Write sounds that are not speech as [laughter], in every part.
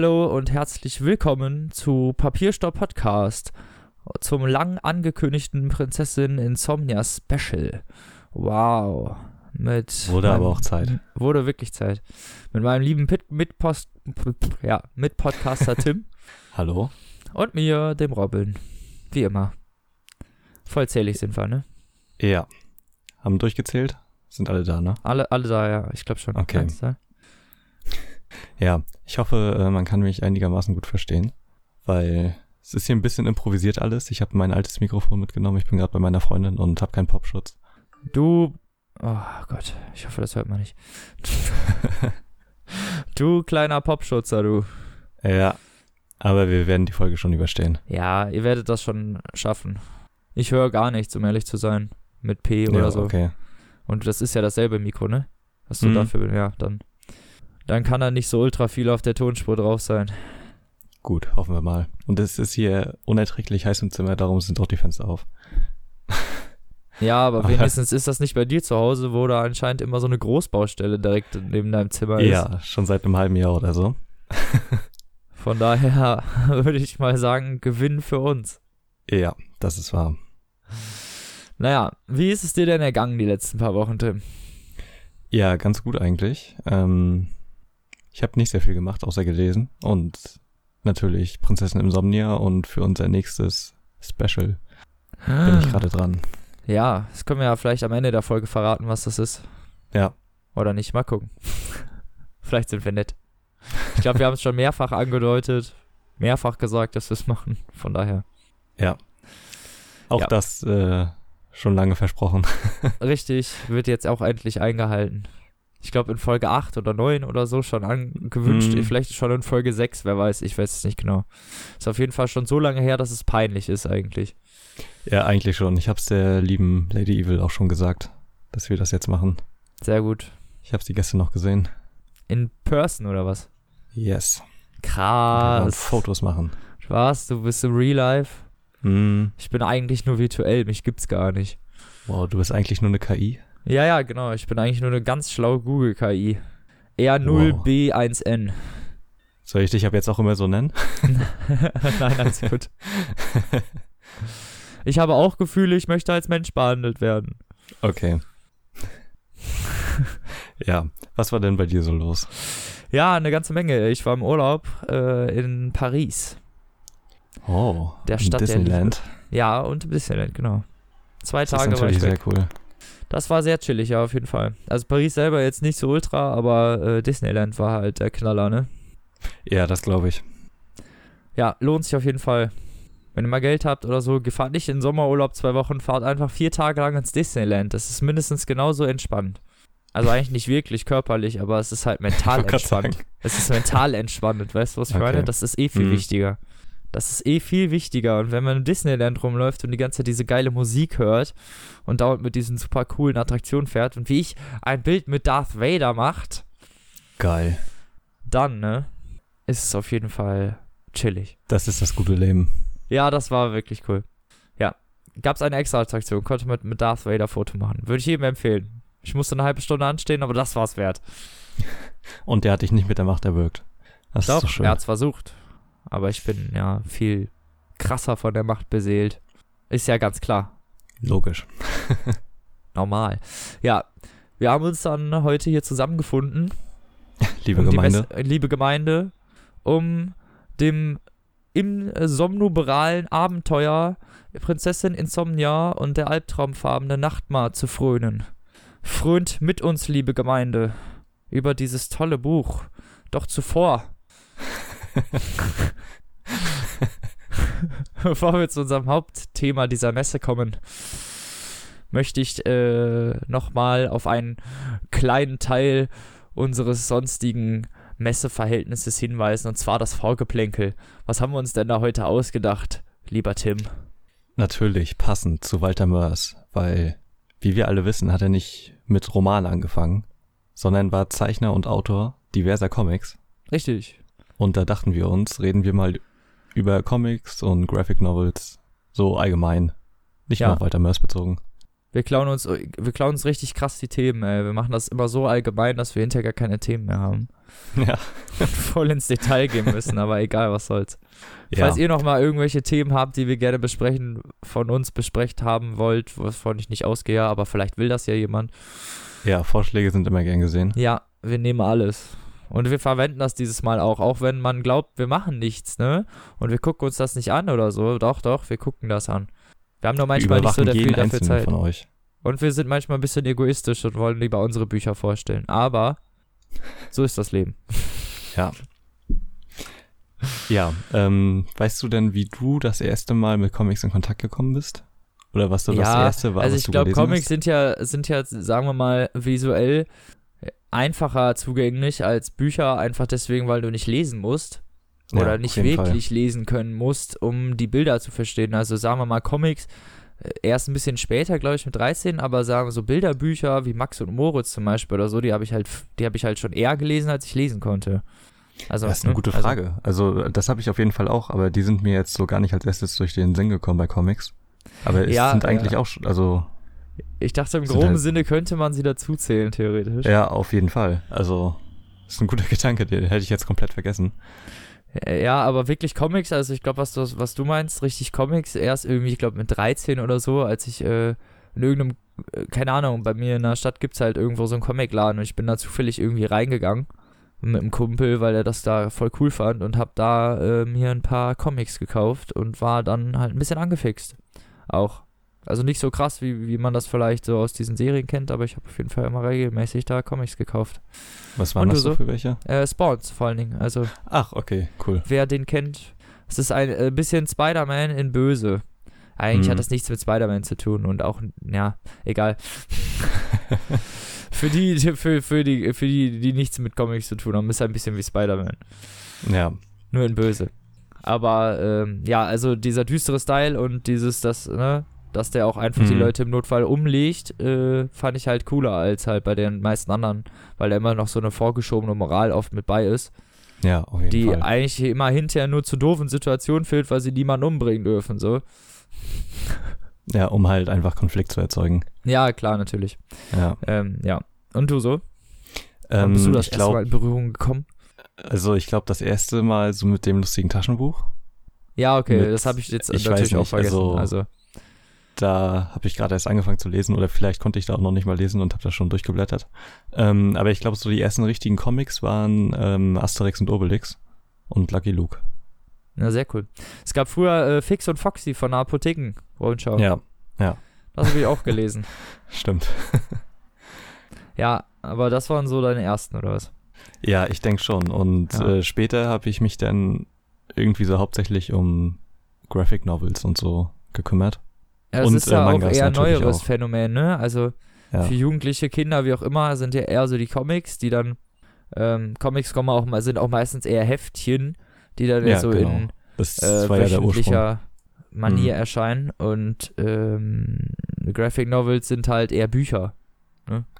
Hallihallo und herzlich willkommen zu Papierstopp Podcast zum lang angekündigten Prinzessin Insomnia Special. Wow. Mit Wurde meinem- aber auch Zeit. Wurde wirklich Zeit. Mit meinem lieben Pit Mitpost ja, Mitpodcaster Tim [laughs] Hallo? und mir, dem Robin. Wie immer. Vollzählig sind wir, ne? Ja. Haben durchgezählt? Sind alle da, ne? Alle, alle da, ja. Ich glaube schon. Okay. Ja. Ich hoffe, äh, man kann mich einigermaßen gut verstehen, weil es ist hier ein bisschen improvisiert alles. Ich habe mein altes Mikrofon mitgenommen. Ich bin gerade bei meiner Freundin und habe keinen Popschutz. Du. Oh Gott, ich hoffe, das hört man nicht. [laughs] du kleiner Popschutzer, du. Ja. Aber wir werden die Folge schon überstehen. Ja, ihr werdet das schon schaffen. Ich höre gar nichts, um ehrlich zu sein. Mit P oder ja, so. okay. Und das ist ja dasselbe Mikro, ne? Was du Mhm. dafür, ja, dann. Dann kann da nicht so ultra viel auf der Tonspur drauf sein. Gut, hoffen wir mal. Und es ist hier unerträglich heiß im Zimmer, darum sind auch die Fenster auf. [laughs] Ja, aber Aber- wenigstens ist das nicht bei dir zu Hause, wo da anscheinend immer so eine Großbaustelle direkt neben deinem Zimmer ist. Ja, schon seit einem halben Jahr oder so. [laughs] Von daher [laughs] würde ich mal sagen, Gewinn für uns. Ja, das ist wahr. Naja, wie ist es dir denn ergangen die letzten paar Wochen, Tim? Ja, ganz gut eigentlich. Ähm, ich habe nicht sehr viel gemacht, außer gelesen. Und natürlich Prinzessin Insomnia und für unser nächstes Special bin ich gerade dran. Ja, das können wir ja vielleicht am Ende der Folge verraten, was das ist. Ja. Oder nicht, mal gucken. [laughs] vielleicht sind wir nett. Ich glaube, wir haben es schon mehrfach angedeutet, mehrfach gesagt, dass wir es machen. Von daher. Auch Ja. das äh, schon lange versprochen. [laughs] Richtig, wird jetzt auch endlich eingehalten. Ich glaube in Folge 8 oder 9 oder so schon angewünscht. Mhm. Vielleicht schon in Folge 6, wer weiß, ich weiß es nicht genau. Ist auf jeden Fall schon so lange her, dass es peinlich ist eigentlich. Ja, eigentlich schon. Ich habe es der lieben Lady Evil auch schon gesagt, dass wir das jetzt machen. Sehr gut. Ich habe sie gestern noch gesehen. In Person oder was? Yes. Krass. Fotos machen. Was? Du bist im Real Life? Hm. Ich bin eigentlich nur virtuell, mich gibt's gar nicht. Wow, du bist eigentlich nur eine KI. Ja, ja, genau. Ich bin eigentlich nur eine ganz schlaue Google-KI. R0B1N. Soll ich dich ab jetzt auch immer so nennen? [laughs] Nein, alles gut. Ich habe auch Gefühle, ich möchte als Mensch behandelt werden. Okay. ja, was war denn bei dir so los? Ja, eine ganze Menge. Ich war im Urlaub äh, in Paris. Oh, Der in Stadt der Disneyland. Ja, und Disneyland, genau. Zwei Das ist Tage war natürlich ich sehr weg. cool. Das war sehr chillig, ja, auf jeden Fall. Also Paris selber jetzt nicht so ultra, aber äh, Disneyland war halt der Knaller, ne? Ja, das glaube ich. Ja, lohnt sich auf jeden Fall. Wenn ihr mal Geld habt oder so, fahrt nicht in Sommerurlaub zwei Wochen, fahrt einfach vier Tage lang ins Disneyland. Das ist mindestens genauso entspannt. Also eigentlich nicht wirklich körperlich, aber es ist halt mental [laughs] entspannt. Es ist mental entspannend, weißt du, was ich Okay. meine? Das ist eh viel Mhm. wichtiger. Das ist eh viel wichtiger. Und wenn man im Disneyland rumläuft und die ganze Zeit diese geile Musik hört und dauernd mit diesen super coolen Attraktionen fährt und wie ich ein Bild mit Darth Vader macht, Geil. dann, ne, ist es auf jeden Fall chillig. Das ist das gute Leben. Ja, das war wirklich cool. Ja. Gab es eine extra Attraktion, konnte man mit Darth Vader Foto machen. Würde ich jedem empfehlen. Ich musste eine halbe Stunde anstehen, aber das war's wert. [laughs] Und der hat dich nicht mit der Macht erwürgt. Das Doch, ist so schön. er hat's versucht. Aber ich bin ja viel krasser von der Macht beseelt. Ist ja ganz klar. Logisch. [laughs] Normal. Ja, wir haben uns dann heute hier zusammengefunden, [laughs] Liebe um Gemeinde. Liebe Gemeinde, um dem im somnuberalen Abenteuer Prinzessin Insomnia und der albtraumfarbene Nachtmar zu frönen. Frönt mit uns, liebe Gemeinde, über dieses tolle Buch. Doch zuvor, [laughs] bevor wir zu unserem Hauptthema dieser Messe kommen, möchte ich äh, nochmal auf einen kleinen Teil unseres sonstigen Messeverhältnisses hinweisen, und zwar das Vorgeplänkel. Was haben wir uns denn da heute ausgedacht, lieber Tim? Natürlich passend zu Walter Mörs, weil, wie wir alle wissen, hat er nicht mit Roman angefangen, sondern war Zeichner und Autor diverser Comics. Richtig. Und da dachten wir uns, reden wir mal über Comics und Graphic Novels so allgemein. Nicht Ja. nur auf Walter Mörs bezogen. Wir klauen uns, wir klauen uns richtig krass die Themen, ey. Wir machen das immer so allgemein, dass wir hinterher gar keine Themen mehr haben. [laughs] Ja. Und [laughs] voll ins Detail gehen müssen, aber egal, was soll's. Ja. Falls ihr noch mal irgendwelche Themen habt, die wir gerne besprechen, von uns besprecht haben wollt, wovon ich nicht ausgehe, aber vielleicht will das ja jemand. ja, Vorschläge sind immer gern gesehen. Ja, wir nehmen alles. Und wir verwenden das dieses Mal auch, auch wenn man glaubt, wir machen nichts, ne? Und wir gucken uns das nicht an oder so. Doch, doch, wir gucken das an. Wir haben nur manchmal nicht so viel dafür Zeit. von euch. Und wir sind manchmal ein bisschen egoistisch und wollen lieber unsere Bücher vorstellen. Aber so ist das Leben. [laughs] Ja, ähm, weißt du denn, wie du das erste Mal mit Comics in Kontakt gekommen bist? Oder was so das Ja, erste war, also was ich glaube, Comics hast? sind ja, sind ja, sagen wir mal, visuell einfacher zugänglich als Bücher, einfach deswegen, weil du nicht lesen musst. Ja, oder auf nicht jeden Fall. wirklich lesen können musst, um die Bilder zu verstehen. Also sagen wir mal Comics, äh, erst ein bisschen später, glaube ich, mit 13, aber sagen wir so Bilderbücher wie Max und Moritz zum Beispiel oder so, die habe ich halt, die habe ich halt schon eher gelesen, als ich lesen konnte. Also, Das ist eine ne, gute also- Frage. Also, das habe ich auf jeden Fall auch, aber die sind mir jetzt so gar nicht als erstes durch den Sinn gekommen bei Comics. Aber es Ja, sind eigentlich ja. auch, schon- also, Ich dachte, im Sind groben halt- Sinne könnte man sie dazuzählen, theoretisch. ja, auf jeden Fall. Also, das ist ein guter [laughs] Gedanke, den hätte ich jetzt komplett vergessen. Äh, Ja, aber wirklich Comics, also ich glaube, was du, was du meinst, richtig Comics, erst irgendwie, ich glaube, mit 13 oder so, als ich äh, in irgendeinem, äh, keine Ahnung, bei mir in der Stadt gibt's halt irgendwo so einen Comicladen und ich bin da zufällig irgendwie reingegangen mit einem Kumpel, weil er das da voll cool fand und hab da äh, mir ein paar Comics gekauft und war dann halt ein bisschen angefixt. Auch. Also nicht so krass, wie, wie man das vielleicht so aus diesen Serien kennt, aber ich habe auf jeden Fall immer regelmäßig da Comics gekauft. Was waren das so für welche? Äh, Spawns vor allen Dingen, also Ach, okay, cool. wer den kennt. Es ist ein äh, bisschen Spider-Man in Böse. Eigentlich Mhm. hat das nichts mit Spider-Man zu tun und auch, ja, egal. [laughs] für die, für, für die, für die, die nichts mit Comics zu tun haben, ist ein bisschen wie Spider-Man. Ja, Nur in Böse. Aber, ähm, ja, also dieser düstere Style und dieses, das, ne, dass der auch einfach die Mhm. Leute im Notfall umlegt, äh, fand ich halt cooler als halt bei den meisten anderen, weil da immer noch so eine vorgeschobene Moral oft mit bei ist ja, auf jeden die Fall. eigentlich immer hinterher nur zu doofen Situationen führt, weil sie niemanden umbringen dürfen, so. [laughs] Ja, um halt einfach Konflikt zu erzeugen. Ja, klar, natürlich. Ja. Ähm, ja. Und du so? Ähm, bist du das ich erste Mal in Berührung gekommen? also ich glaube, das erste Mal so mit dem lustigen Taschenbuch. Ja, okay, Mit- das habe ich jetzt ich natürlich auch nicht, vergessen. also- Also, Da habe ich gerade erst angefangen zu lesen oder vielleicht konnte ich da auch noch nicht mal lesen und habe da schon durchgeblättert. Ähm, aber ich glaube, so die ersten richtigen Comics waren ähm, Asterix und Obelix und Lucky Luke. ja, sehr cool. Es gab früher äh, Fix und Foxy von der Apotheken-Rundschau. Ja, Das habe ich auch gelesen. [laughs] stimmt. ja, aber das waren so deine ersten, oder was? Ja, ich denke schon. Und Ja. äh, später habe ich mich dann irgendwie so hauptsächlich um Graphic Novels und so gekümmert. Ja, das Und, ist äh, ja auch Mangas eher ein neueres auch. Phänomen, ne? Also Ja, für jugendliche Kinder, wie auch immer, sind ja eher so die Comics, die dann, ähm, Comics kommen auch mal, sind auch meistens eher Heftchen, die dann Ja, so genau. in das äh, ja der Ursprung. wöchentlicher Manier Mhm. erscheinen und ähm, Graphic Novels sind halt eher Bücher.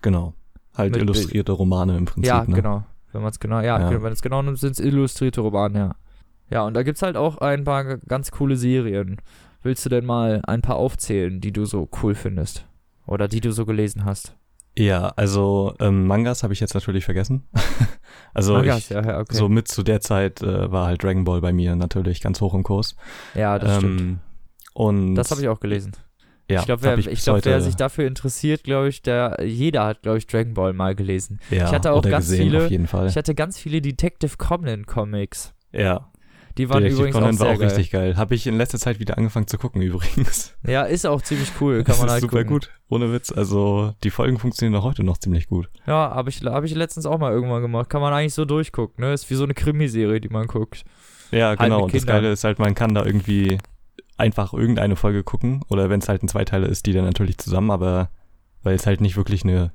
Genau. Halt Mit- illustrierte Romane im Prinzip. ja, ne? genau. Wenn man es genau, ja, wenn man es genau nimmt, sind es illustrierte Romane, ja. Ja, und da gibt's halt auch ein paar ganz coole Serien. Willst du denn mal ein paar aufzählen, die du so cool findest? Oder die du so gelesen hast? Ja, also ähm, Mangas habe ich jetzt natürlich vergessen. [laughs] also Mangas, ich, ja, okay. so mit zu der Zeit äh, war halt Dragon Ball bei mir natürlich ganz hoch im Kurs. ja, das stimmt. Ähm, und Das habe ich auch gelesen. ja, ich glaube, wer, ich glaub, wer sich dafür interessiert, glaube ich, der jeder hat, glaube ich, Dragon Ball mal gelesen. ja, ich hatte auch ganz gesehen, viele- auf jeden Fall. Ich hatte ganz viele Detective Conan Comics. ja, Die waren Detektiv übrigens Conan auch war auch geil. richtig geil. Habe ich in letzter Zeit wieder angefangen zu gucken übrigens. Ja, ist auch ziemlich cool. [laughs] Kann das man ist halt super gucken. gut, ohne Witz. Also die Folgen funktionieren auch heute noch ziemlich gut. Ja, habe ich, hab ich letztens auch mal irgendwann gemacht. Kann man eigentlich so durchgucken, ne? Ist wie so eine Krimiserie, die man guckt. Ja, Halt genau. Und das. Geile ist halt, man kann da irgendwie einfach irgendeine Folge gucken. Oder wenn es halt ein Zweiteiler ist, die dann natürlich zusammen, aber weil es halt nicht wirklich eine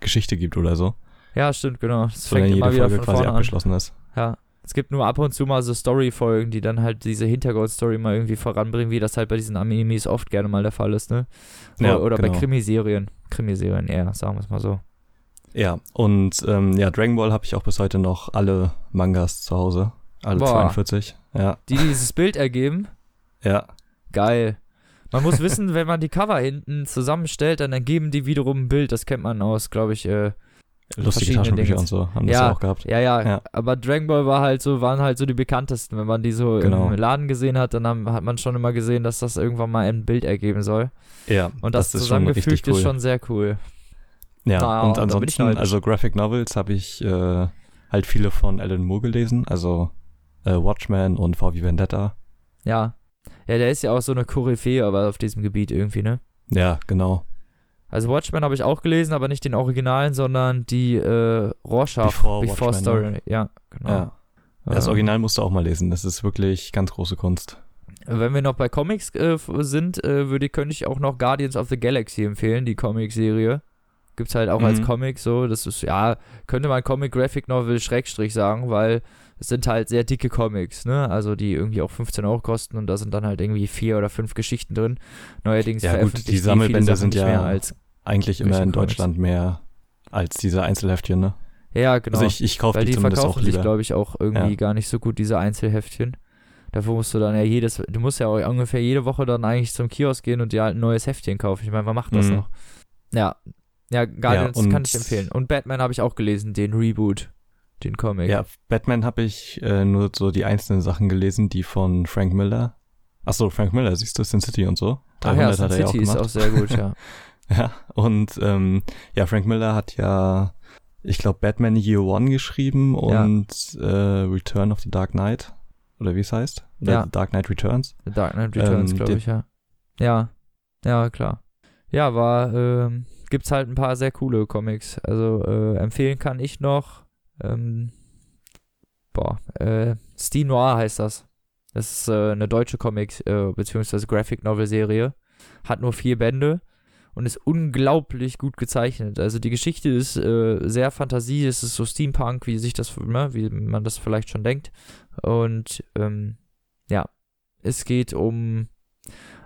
Geschichte gibt oder so. Ja, stimmt, genau. Das Sondern fängt jede immer wieder Folge von quasi vorne an. abgeschlossen ist. Ja. Es gibt nur ab und zu mal so Story-Folgen, die dann halt diese Hintergrundstory mal irgendwie voranbringen, wie das halt bei diesen Animes oft gerne mal der Fall ist, ne? Ja, oder bei genau. Krimiserien. Krimiserien eher, sagen wir es mal so. Ja, und ähm, ja, Dragon Ball habe ich auch bis heute noch alle Mangas zu Hause. Alle Boah. 42. Ja, Die, die dieses Bild ergeben, ja. geil. Man muss wissen, [laughs] wenn man die Cover hinten zusammenstellt, dann ergeben die wiederum ein Bild. Das kennt man aus, glaube ich, äh, Lustige Taschenbücher und so haben Ja, das ja auch gehabt. Ja, ja, Ja. aber Dragon Ball war halt so, waren halt so die bekanntesten. Wenn man die so Genau. im Laden gesehen hat, dann haben, hat man schon immer gesehen, dass das irgendwann mal ein Bild ergeben soll. Ja, Und das, ist schon zusammengefügt cool. ist schon sehr cool. Ja, und da bin ich ansonsten, neidisch. also Graphic Novels habe ich äh, halt viele von Alan Moore gelesen, also äh, Watchmen und VW Vendetta. Ja. Ja, der ist ja auch so eine Koryphäe aber auf diesem Gebiet irgendwie, ne? Ja, genau. Also Watchmen habe ich auch gelesen, aber nicht den Originalen, sondern die äh, Rorschach Before Watchmen, Story. Ja, genau. Ja. Das Ähm, Original musst du auch mal lesen. Das ist wirklich ganz große Kunst. Wenn wir noch bei Comics äh, sind, äh, würde ich, könnte ich auch noch Guardians of the Galaxy empfehlen, die Comic-Serie. Gibt's halt auch als Mhm. Comic so. Das ist, ja, könnte man Comic Graphic Novel Schrägstrich sagen, weil es sind halt sehr dicke Comics, ne? Also die irgendwie auch 15 Euro kosten und da sind dann halt irgendwie vier oder fünf Geschichten drin. Neuerdings Ja, gut, die viele Sammelbände Sachen sind nicht ja mehr als. Eigentlich immer in? Deutschland mehr als diese Einzelheftchen, ne? Ja, genau. Also ich, ich kaufe die die zumindest auch verkaufen sich, lieber. glaube ich, auch irgendwie Ja. gar nicht so gut, diese Einzelheftchen. Dafür musst du dann ja jedes, du musst ja auch ungefähr jede Woche dann eigentlich zum Kiosk gehen und dir halt ein neues Heftchen kaufen. Ich meine, wer macht das Mhm. noch? Ja. Ja, Guardians und- kann ich empfehlen. Und Batman habe ich auch gelesen, den Reboot, den Comic. Ja, Batman habe ich äh, nur so die einzelnen Sachen gelesen, die von Frank Miller. Achso, Frank Miller, siehst du, Sin City und so. Ach ja, 300 Sin hat er ja auch City ist auch sehr gut, ja. [laughs] Ja, und ähm, ja, Frank Miller hat ja, ich glaube, Batman Year One geschrieben und äh, Return of the Dark Knight. Oder wie es heißt? Oder Ja. The Dark Knight Returns. The Dark Knight Returns, Ähm, glaube ich, ja. Ja, ja, klar. Ja, war, ähm, gibt's halt ein paar sehr coole Comics. Also äh, empfehlen kann ich noch, ähm, boah, äh, Steam Noir heißt das. Das ist äh, eine deutsche Comic- äh, beziehungsweise Graphic Novel Serie. Hat nur vier Bände und ist unglaublich gut gezeichnet. Also die Geschichte ist äh, sehr Fantasie, es ist so Steampunk, wie sich das, ne, wie man das vielleicht schon denkt. Und ähm, ja, es geht um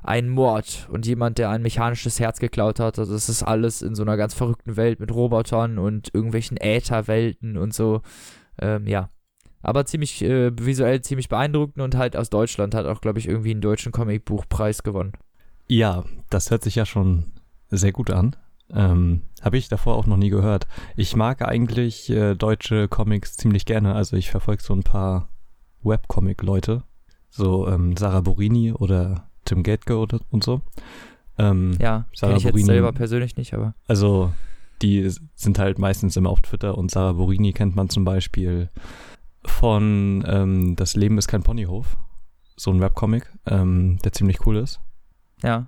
einen Mord und jemand, der ein mechanisches Herz geklaut hat. Also es ist alles in so einer ganz verrückten Welt mit Robotern und irgendwelchen Ätherwelten und so. Ähm, ja. Aber ziemlich äh, visuell ziemlich beeindruckend und halt aus Deutschland hat auch, glaube ich, irgendwie einen deutschen Comicbuchpreis gewonnen. Ja, das hört sich ja schon sehr gut an. Ähm, Habe ich davor auch noch nie gehört. Ich mag eigentlich äh, deutsche Comics ziemlich gerne. Also ich verfolge so ein paar Webcomic-Leute. So ähm, Sarah Borini oder Tim Gatke oder, und so. Ähm, Ja, Sarah ich jetzt Borini- selber persönlich nicht, aber Also die sind halt meistens immer auf Twitter und Sarah Borini kennt man zum Beispiel von ähm, Das Leben ist kein Ponyhof. So ein Webcomic, ähm, der ziemlich cool ist. ja,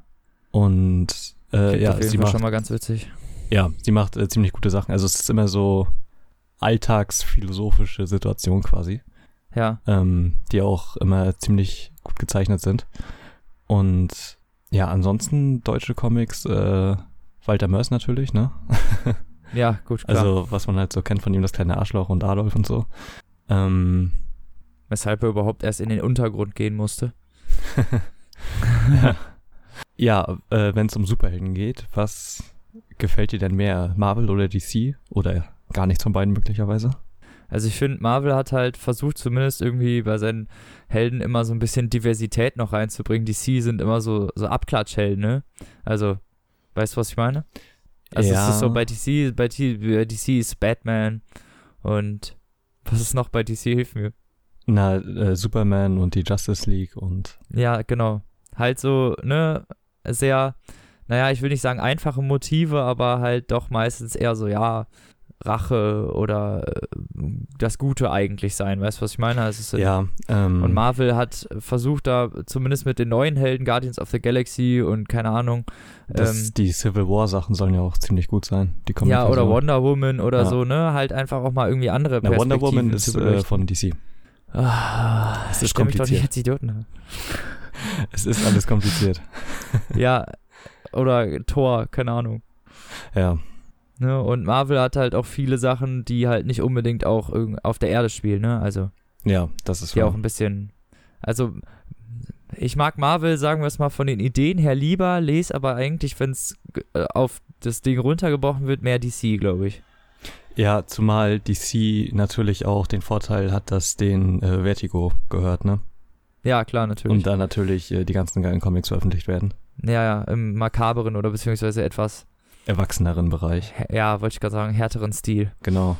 Und äh, ja, sie macht schon mal ganz witzig. Ja, sie macht äh, ziemlich gute Sachen. Also es ist immer so alltagsphilosophische Situation quasi, Ja, ähm, die auch immer ziemlich gut gezeichnet sind. Und ja, ansonsten deutsche Comics, äh, Walter Mörs natürlich, ne? [laughs] ja, gut, klar. Also was man halt so kennt von ihm, das kleine Arschloch und Adolf und so. Ähm, Weshalb er überhaupt erst in den Untergrund gehen musste. [laughs] [laughs] ja, äh, wenn es um Superhelden geht, was gefällt dir denn mehr, Marvel oder DC? Oder gar nichts von beiden möglicherweise? Also ich finde, Marvel hat halt versucht, zumindest irgendwie bei seinen Helden immer so ein bisschen Diversität noch reinzubringen. DC sind immer so, so Abklatschhelden, ne? Also, weißt du, was ich meine? Also Ja. es ist so bei DC, bei DC ist Batman und was ist noch bei DC? Hilf mir. Na, äh, Superman und die Justice League und Ja, genau. Halt so, ne, sehr, naja, ich will nicht sagen einfache Motive, aber halt doch meistens eher so, ja, Rache oder äh, das Gute eigentlich sein. Weißt du, was ich meine? Also ja, ähm, Und Marvel hat versucht, da zumindest mit den neuen Helden, Guardians of the Galaxy und keine Ahnung, das, ähm, die Civil War Sachen sollen ja auch ziemlich gut sein. Die ja, oder Comic-Version. Wonder Woman oder Ja. so, ne? Halt einfach auch mal irgendwie andere Na, Wonder Woman ist äh, von DC. Ah, Es ist stell mich doch nicht kompliziert. als Idioten. [laughs] Es ist alles kompliziert. [laughs] ja, oder Thor, keine Ahnung. Ja, Ne? Und Marvel hat halt auch viele Sachen, die halt nicht unbedingt auch auf der Erde spielen, ne? Also, ja, das ist die wahr. auch ein bisschen. Also, ich mag Marvel, sagen wir es mal, von den Ideen her lieber, lese aber eigentlich, wenn es äh, auf das Ding runtergebrochen wird, mehr DC, glaube ich. Ja, zumal DC natürlich auch den Vorteil hat, dass den äh, Vertigo gehört, ne? Ja, klar, natürlich. Und da natürlich äh, die ganzen geilen Comics veröffentlicht werden. ja, ja, im makaberen oder beziehungsweise etwas, Erwachseneren Bereich. ja, wollte ich gerade sagen, härteren Stil. Genau.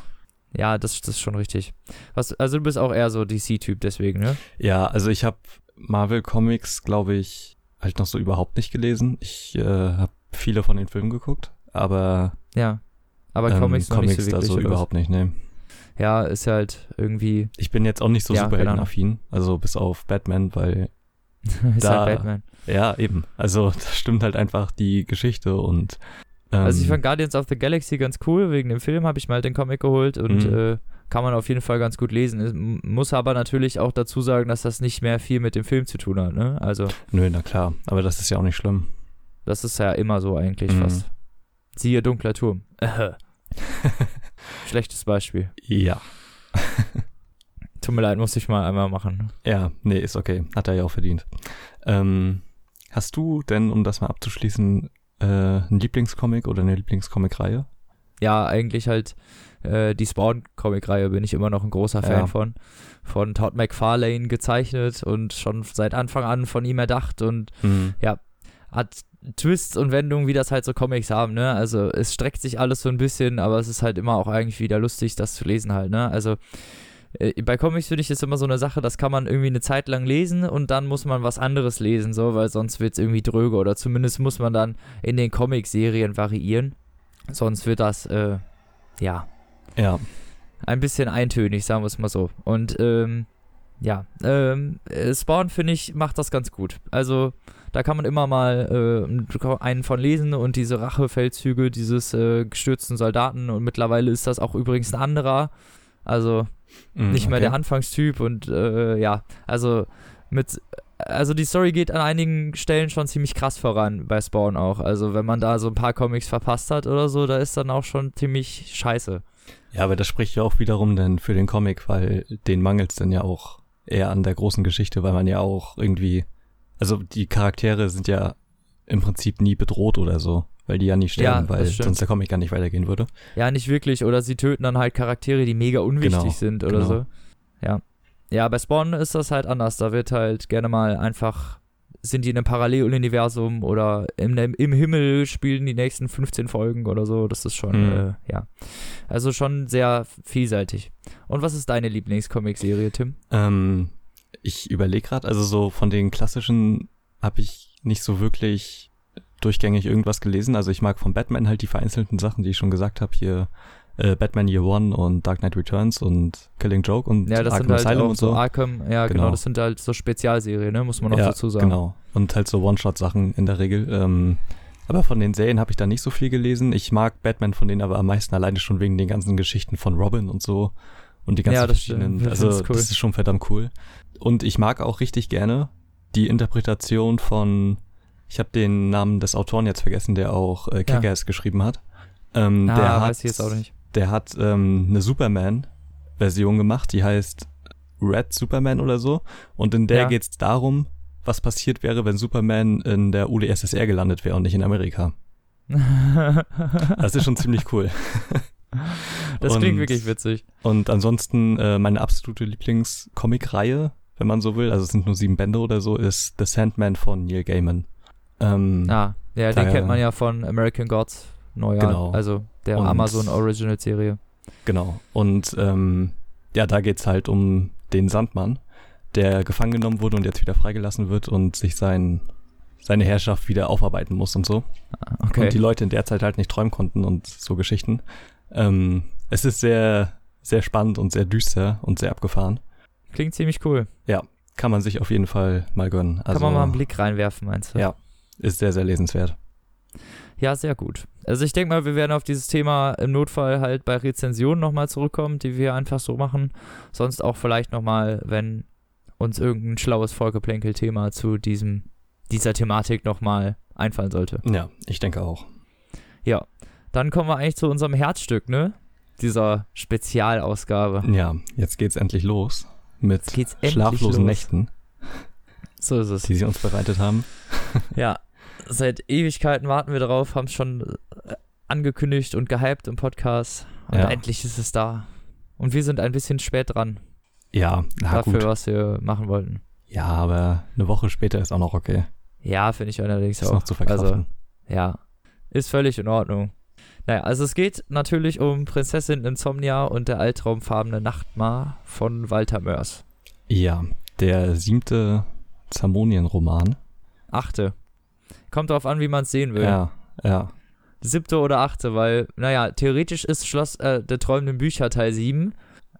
Ja, das, das ist schon richtig. Was, also du bist auch eher so DC-Typ deswegen, ne? Ja, also ich habe Marvel Comics, glaube ich, halt noch so überhaupt nicht gelesen. Ich äh, habe viele von den Filmen geguckt, aber, Ja. Aber ähm, Comics Comics nicht so wirklich. so überhaupt nicht, ne. Ja, ist halt irgendwie, Ich bin jetzt auch nicht so Ja, superheldenaffin, also bis auf Batman, weil [laughs] ist Da- halt Batman. Ja, eben. Also [laughs] das stimmt halt einfach die Geschichte und ähm, Also ich fand Guardians of the Galaxy ganz cool, wegen dem Film habe ich mal halt den Comic geholt und Mhm. äh, kann man auf jeden Fall ganz gut lesen. Muss aber natürlich auch dazu sagen, dass das nicht mehr viel mit dem Film zu tun hat, ne? Also Nö, na klar, aber das ist ja auch nicht schlimm. das ist ja immer so eigentlich Mhm. fast. Siehe Dunkler Turm. [laughs] Schlechtes Beispiel. ja. [laughs] Tut mir leid, muss ich mal einmal machen. Ja, nee, ist okay. Hat er ja auch verdient. Ähm, hast du denn, um das mal abzuschließen, äh, einen Lieblingscomic oder eine Lieblingscomic-Reihe? Ja, eigentlich halt äh, die Spawn-Comic-Reihe bin ich immer noch ein großer Fan Ja. von. Von Todd McFarlane gezeichnet und schon seit Anfang an von ihm erdacht und Mhm. Hat Twists und Wendungen, wie das halt so Comics haben, ne? Also es streckt sich alles so ein bisschen, aber es ist halt immer auch eigentlich wieder lustig, das zu lesen halt, ne? Also äh, bei Comics finde ich ist immer so eine Sache, das kann man irgendwie eine Zeit lang lesen und dann muss man was anderes lesen, so, weil sonst wird es irgendwie dröge oder zumindest muss man dann in den Comic-Serien variieren. Sonst wird das, äh, ja, Ja, ein bisschen eintönig, sagen wir es mal so. Und ähm, ja, ähm, äh, Spawn finde ich macht das ganz gut. Also da kann man immer mal äh, einen von lesen und diese Rachefeldzüge dieses äh, gestürzten Soldaten und mittlerweile ist das auch übrigens ein anderer. Also Mhm, nicht mehr okay. der Anfangstyp und äh, ja, also mit also die Story geht an einigen Stellen schon ziemlich krass voran bei Spawn auch. Also wenn man da so ein paar Comics verpasst hat oder so, da ist dann auch schon ziemlich scheiße. Ja, aber das spricht ja auch wiederum dann für den Comic, weil den mangelt es dann ja auch eher an der großen Geschichte, weil man ja auch irgendwie, also die Charaktere sind ja im Prinzip nie bedroht oder so, weil die ja nie sterben, Ja, weil stimmt. sonst der Comic gar nicht weitergehen würde. Ja, nicht wirklich. Oder sie töten dann halt Charaktere, die mega unwichtig Genau, sind oder genau. so. Ja. Ja, bei Spawn ist das halt anders. Da wird halt gerne mal einfach, sind die in einem Paralleluniversum oder im, im Himmel spielen die nächsten 15 Folgen oder so. Das ist schon, Mhm. äh, ja. Also schon sehr vielseitig. Und was ist deine Lieblingscomic-Serie, Tim? Ähm, ich überlege gerade, also so von den klassischen habe ich nicht so wirklich durchgängig irgendwas gelesen. Also ich mag von Batman halt die vereinzelten Sachen, die ich schon gesagt habe, hier äh, Batman Year One und Dark Knight Returns und Killing Joke und Ja, das Arkham sind halt Asylum auch und so. Arkham, ja genau. Genau. das sind halt so Spezialserien, ne? muss man noch ja, dazu sagen. Genau. Und halt so One-Shot-Sachen in der Regel. Ähm, aber von den Serien habe ich da nicht so viel gelesen. Ich mag Batman von denen aber am meisten alleine schon wegen den ganzen Geschichten von Robin und so. Und die ganzen Ja, das stimmt. verschiedenen. [laughs] Ich Also, das ist schon verdammt cool. Und ich mag auch richtig gerne die Interpretation von. Ich habe den Namen des Autoren jetzt vergessen, der auch äh, Kick-Ass geschrieben hat. Ähm, Ah, der hat jetzt auch nicht. der hat ähm, eine Superman-Version gemacht, die heißt Red Superman oder so. Und in der Ja. geht's darum, was passiert wäre, wenn Superman in der UdSSR gelandet wäre und nicht in Amerika. Das ist schon ziemlich cool. das klingt Und- wirklich witzig. Und ansonsten äh, meine absolute Lieblings-Comic-Reihe, wenn man so will, also es sind nur sieben Bände oder so, ist The Sandman von Neil Gaiman. Ähm, Ah, ja, den kennt man ja von American Gods Neujahr, Genau. also der Und- Amazon Original Serie. Genau. Und ähm, ja, da geht's halt um den Sandmann, der gefangen genommen wurde und jetzt wieder freigelassen wird und sich sein, seine Herrschaft wieder aufarbeiten muss und so. Ah, Okay. Und die Leute in der Zeit halt nicht träumen konnten und so Geschichten. Ähm, es ist sehr, sehr spannend und sehr düster und sehr abgefahren. Klingt ziemlich cool. Kann man sich auf jeden Fall mal gönnen. Also Kann man mal einen Blick reinwerfen, meinst du? Ja. ist sehr, sehr lesenswert. Ja, sehr gut. Also ich denke mal, wir werden auf dieses Thema im Notfall halt bei Rezensionen nochmal zurückkommen, die wir einfach so machen. Sonst auch vielleicht nochmal, wenn uns irgendein schlaues Vorgeplänkel-Thema zu diesem, dieser Thematik nochmal einfallen sollte. Ja, ich denke auch. Ja, dann kommen wir eigentlich zu unserem Herzstück, ne? Dieser Spezialausgabe. Ja, jetzt geht's endlich los mit schlaflosen los. Nächten, [laughs] So ist es. die sie uns bereitet haben. [laughs] Ja, seit Ewigkeiten warten wir darauf, haben es schon äh, angekündigt und gehypt im Podcast. Und Ja. endlich ist es da. Und wir sind ein bisschen spät dran Ja, dafür, gut. was wir machen wollten. Ja, aber eine Woche später ist auch noch okay. Ja, finde ich allerdings Ist auch. noch zu verkraften. Also, ja, ist völlig in Ordnung. Naja, also es geht natürlich um Prinzessin Insomnia und der altraumfarbene Nachtmar von Walter Mörs. ja, der siebte Zamonien-Roman. Achte. Kommt drauf an, wie man es sehen will. Ja, ja. Siebte oder achte, weil, naja, theoretisch ist Schloss äh, der träumenden Bücher Teil 7,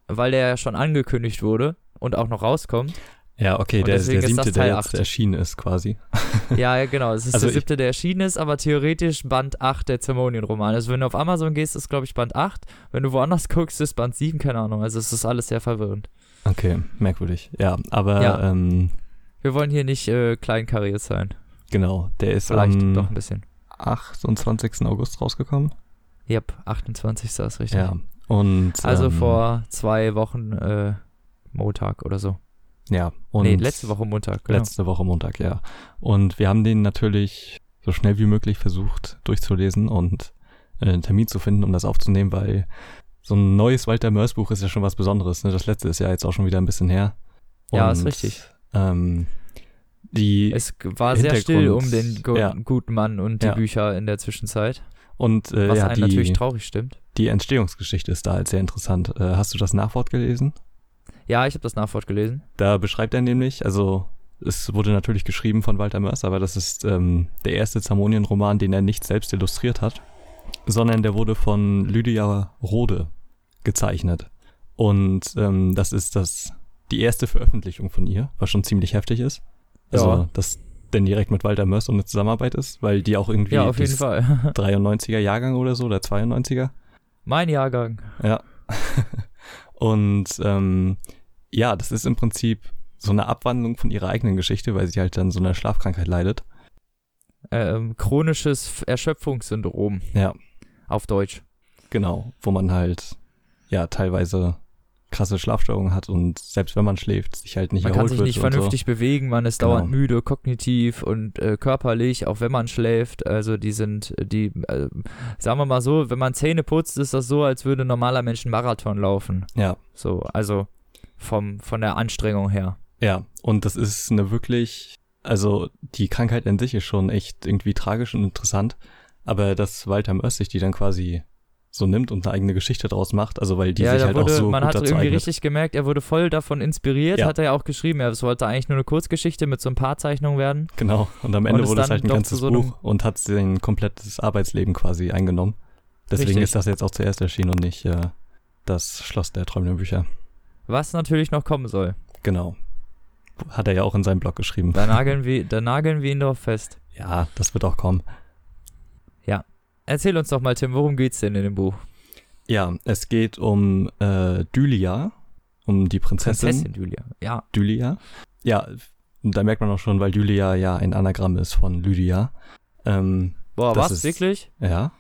weil der ja schon angekündigt wurde und auch noch rauskommt. Ja, okay, der, der siebte, der Teil jetzt acht. erschienen ist quasi. [laughs] Ja, ja, genau. Es ist Also der siebte, der erschienen ist, aber theoretisch Band 8 der Zamonien-Roman. Also wenn du auf Amazon gehst, ist, glaube ich, Band 8. Wenn du woanders [laughs] guckst, ist Band 7, keine Ahnung. Also es ist alles sehr verwirrend. Okay, merkwürdig. Ja, aber Ja. Ähm, Wir wollen hier nicht äh, kleinkariert sein. genau, der ist Vielleicht am doch ein bisschen. 28. August rausgekommen. Yep, 28. ist richtig. Ja. Und Also ähm, vor zwei Wochen äh, Montag oder so. Ja, und nee, letzte Woche Montag. Genau. Letzte Woche Montag, ja. Und wir haben den natürlich so schnell wie möglich versucht durchzulesen und äh, einen Termin zu finden, um das aufzunehmen, weil so ein neues Walter Mörs Buch ist ja schon was Besonderes. Ne? Das letzte ist ja jetzt auch schon wieder ein bisschen her. Ja, ist Und, richtig. Ähm, die Es war sehr still um den gu ja. guten Mann und die Ja. Bücher in der Zwischenzeit. und äh, Was ja, einen natürlich die, traurig stimmt. die Entstehungsgeschichte ist da halt sehr interessant. Äh, hast du das Nachwort gelesen? Ja, ich habe das Nachwort gelesen. Da beschreibt er nämlich, also es wurde natürlich geschrieben von Walter Mörs, aber das ist ähm, der erste Zamonien-Roman, den er nicht selbst illustriert hat, sondern der wurde von Lydia Rode gezeichnet. Und ähm, das ist das die erste Veröffentlichung von ihr, was schon ziemlich heftig ist. Also, Ja. dass denn direkt mit Walter Mörs so eine Zusammenarbeit ist, weil die auch irgendwie Ja, auf jeden Fall. [laughs] 93er Jahrgang oder so, oder 92er. mein Jahrgang. Ja. [laughs] Und ähm, ja, das ist im Prinzip so eine Abwandlung von ihrer eigenen Geschichte, weil sie halt dann so eine Schlafkrankheit leidet. Ähm, chronisches Erschöpfungssyndrom Ja, auf Deutsch. genau. Wo man halt ja teilweise krasse Schlafstörungen hat und selbst wenn man schläft, sich halt nicht Man kann erholt sich wird nicht und vernünftig bewegen, man ist Genau. dauernd müde, kognitiv und äh, körperlich, auch wenn man schläft. Also die sind, die, äh, sagen wir mal so, wenn man Zähne putzt, ist das so, als würde ein normaler Mensch einen Marathon laufen. so. Ja, So, also vom, von der Anstrengung her. ja. Und das ist eine wirklich, also die Krankheit an sich ist schon echt irgendwie tragisch und interessant, aber dass Walter Mörs sich die dann quasi so nimmt und eine eigene Geschichte draus macht, also weil die ja, sich halt wurde, auch so man gut hat dazu irgendwie eignet. richtig gemerkt, er wurde voll davon inspiriert, Ja. hat er ja auch geschrieben, er sollte eigentlich nur eine Kurzgeschichte mit so ein paar Zeichnungen werden. Genau, und am Ende ist wurde es halt ein ganzes so Buch und hat sein komplettes Arbeitsleben quasi eingenommen. Deswegen Richtig. ist das jetzt auch zuerst erschienen und nicht äh, das Schloss der träumenden Bücher. Was natürlich noch kommen soll. Genau. Hat er ja auch in seinem Blog geschrieben. Da nageln wir, da nageln wir ihn doch fest. Ja, das wird auch kommen. Erzähl uns doch mal, Tim, worum geht's denn in dem Buch? Ja, es geht um äh, Dylia, um die Prinzessin, Prinzessin Julia. Ja, Dylia. Ja, da merkt man auch schon, weil Dylia ja ein Anagramm ist von Lydia. Ähm, boah, was, ist- wirklich? ja,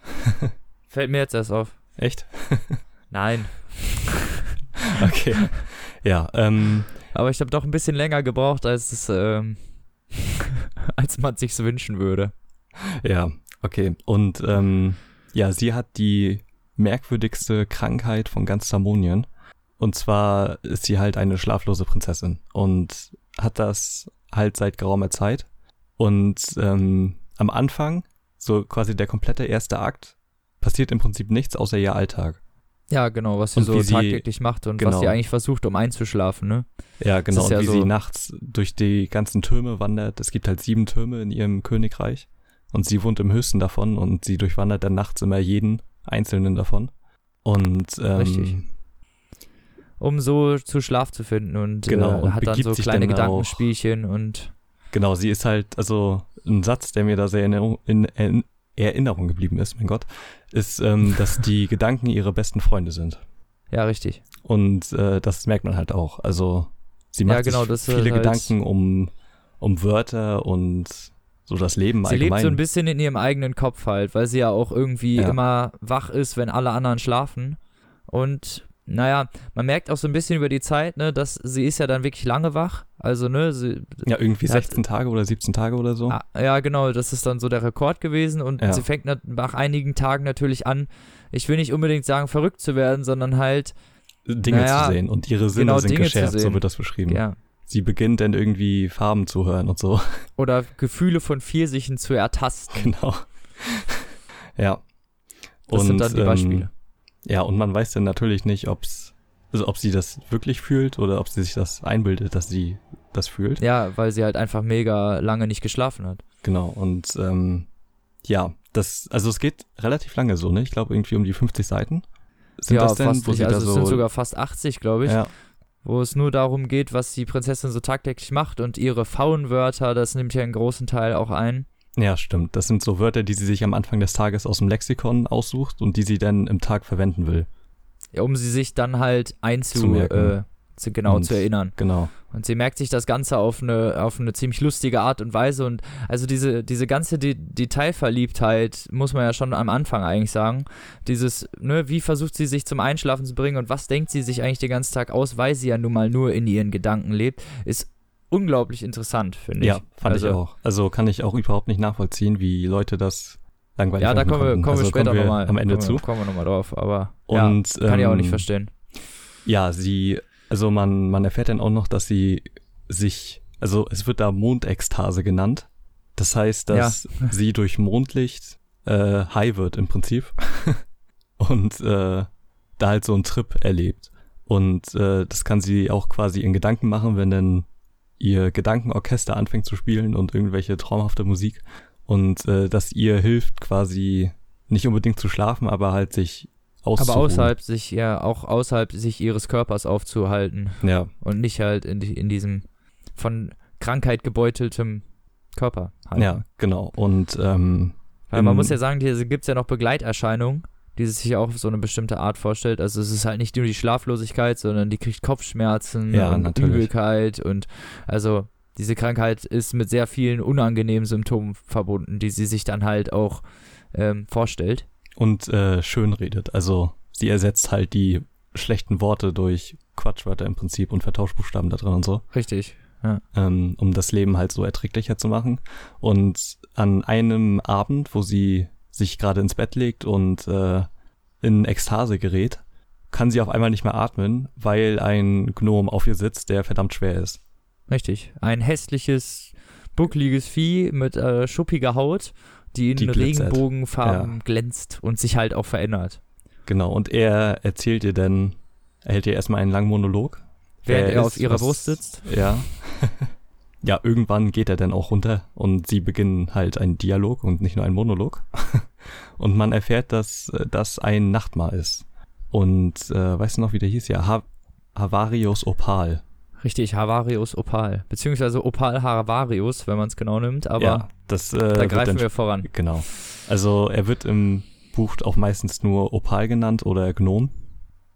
Fällt mir jetzt erst auf. echt? [laughs] Nein, [laughs] Okay. ja, ähm, aber ich habe doch ein bisschen länger gebraucht, als es, ähm, [laughs] als man sich's wünschen würde. Ja, okay. Und ähm, ja, sie hat die merkwürdigste Krankheit von ganz Zamonien. Und zwar ist sie halt eine schlaflose Prinzessin und hat das halt seit geraumer Zeit. Und ähm, am Anfang, so quasi der komplette erste Akt, passiert im Prinzip nichts außer ihr Alltag. Ja, genau, was sie Und so sie- tagtäglich macht und was genau. sie eigentlich versucht, um einzuschlafen, ne? Ja, genau. Und ja wie so- sie nachts durch die ganzen Türme wandert. Es gibt halt sieben Türme in ihrem Königreich. Und sie wohnt im höchsten davon und sie durchwandert dann nachts immer jeden einzelnen davon. Und ähm, Richtig. Um so zu Schlaf zu finden und, Genau, äh, und hat dann so kleine dann auch- Gedankenspielchen und Genau, sie ist halt, also ein Satz, der mir da sehr in, in, in Erinnerung geblieben ist, mein Gott, ist, ähm, dass die [laughs] Gedanken ihre besten Freunde sind. ja, richtig. Und äh, das merkt man halt auch. Also sie Ja, macht genau, sich das ist viele halt- Gedanken um, um Wörter und so das Leben Sie allgemein. lebt so ein bisschen in ihrem eigenen Kopf halt, weil sie ja auch irgendwie Ja. immer wach ist, wenn alle anderen schlafen. Und naja, man merkt auch so ein bisschen über die Zeit, ne, dass sie ist ja dann wirklich lange wach. Also, ne, sie, ja, irgendwie Sie hat- 16 Tage oder 17 Tage oder so. ah, ja genau, das ist dann so der Rekord gewesen und Ja. sie fängt nach einigen Tagen natürlich an, ich will nicht unbedingt sagen, verrückt zu werden, sondern halt, Dinge naja, zu sehen und ihre Sinne genau, sind Dinge geschärft, so wird das beschrieben. ja, sie beginnt dann irgendwie Farben zu hören und so. [laughs] Oder Gefühle von Pfirsichen zu ertasten. Genau. [laughs] ja. Das sind dann die ähm, Beispiele. Ja, und man weiß dann natürlich nicht, ob's, also ob sie das wirklich fühlt oder ob sie sich das einbildet, dass sie das fühlt. Ja, weil sie halt einfach mega lange nicht geschlafen hat. Genau. Und ähm, ja, das, also es geht relativ lange so, ne? Ich glaube irgendwie um die 50 Seiten. Sind ja, das denn, fast wo nicht. Also es so, sind sogar fast 80, glaube ich. ja, wo es nur darum geht, was die Prinzessin so tagtäglich macht und ihre Faunwörter, das nimmt ja einen großen Teil auch ein. Ja, stimmt. Das sind so Wörter, die sie sich am Anfang des Tages aus dem Lexikon aussucht und die sie dann im Tag verwenden will. Ja, um sie sich dann halt einzu, äh, zu, genau Und- zu erinnern. Genau. Und sie merkt sich das Ganze auf eine, auf eine ziemlich lustige Art und Weise. Und also diese, diese ganze De Detailverliebtheit, muss man ja schon am Anfang eigentlich sagen. Dieses, ne, wie versucht sie sich zum Einschlafen zu bringen und was denkt sie sich eigentlich den ganzen Tag aus, weil sie ja nun mal nur in ihren Gedanken lebt, ist unglaublich interessant, finde ich. Ja, fand also, ich auch. Also kann ich auch überhaupt nicht nachvollziehen, wie Leute das langweilig Ja, da kommen wir, kommen wir also später wir nochmal am Ende kommen zu. Wir, kommen wir nochmal drauf, aber Und, ja, kann ich auch nicht ähm, verstehen. Ja, sie, also man, man erfährt dann auch noch, dass sie sich, also es wird da Mondekstase genannt. Das heißt, dass [laughs] sie durch Mondlicht äh, high wird im Prinzip [laughs] und äh, da halt so einen Trip erlebt. Und äh, das kann sie auch quasi in Gedanken machen, wenn dann ihr Gedankenorchester anfängt zu spielen und irgendwelche traumhafte Musik. Und äh, das ihr hilft quasi nicht unbedingt zu schlafen, aber halt sich auszuruhen. Aber außerhalb sich, ja, auch außerhalb sich ihres Körpers aufzuhalten Ja, und nicht halt in, in diesem von Krankheit gebeuteltem Körper halten. ja, genau. Und ähm, Weil man muss ja sagen, hier gibt es ja noch Begleiterscheinungen, die sie sich auch auf so eine bestimmte Art vorstellt. Also es ist halt nicht nur die Schlaflosigkeit, sondern die kriegt Kopfschmerzen Ja, und natürlich. Übelkeit und also diese Krankheit ist mit sehr vielen unangenehmen Symptomen verbunden, die sie sich dann halt auch ähm, vorstellt. und äh, schön redet. Also sie ersetzt halt die schlechten Worte durch Quatschwörter im Prinzip und Vertauschbuchstaben da drin und so, Richtig. ähm, um das Leben halt so erträglicher zu machen. Und an einem Abend, wo sie sich gerade ins Bett legt und äh, in Ekstase gerät, kann sie auf einmal nicht mehr atmen, weil ein Gnom auf ihr sitzt, der verdammt schwer ist. Richtig. Ein hässliches, buckliges Vieh mit äh, schuppiger Haut, die in Die. Regenbogenfarben glänzt und sich halt auch verändert. Genau, und er erzählt ihr dann, er hält ihr erstmal einen langen Monolog. Während er ist, auf ihrer was- Brust sitzt. Ja. [laughs] ja, irgendwann geht er dann auch runter und sie beginnen halt einen Dialog und nicht nur einen Monolog. [laughs] und man erfährt, dass äh, das ein Nachtmahl ist. Und äh, weißt du noch, wie der hieß? Ja, ha Havarius Opal. Richtig, Havarius Opal. Beziehungsweise Opal Havarius, wenn man es genau nimmt, aber ja, das äh, da greifen wir voran. Genau. Also er wird im Buch auch meistens nur Opal genannt oder Gnom.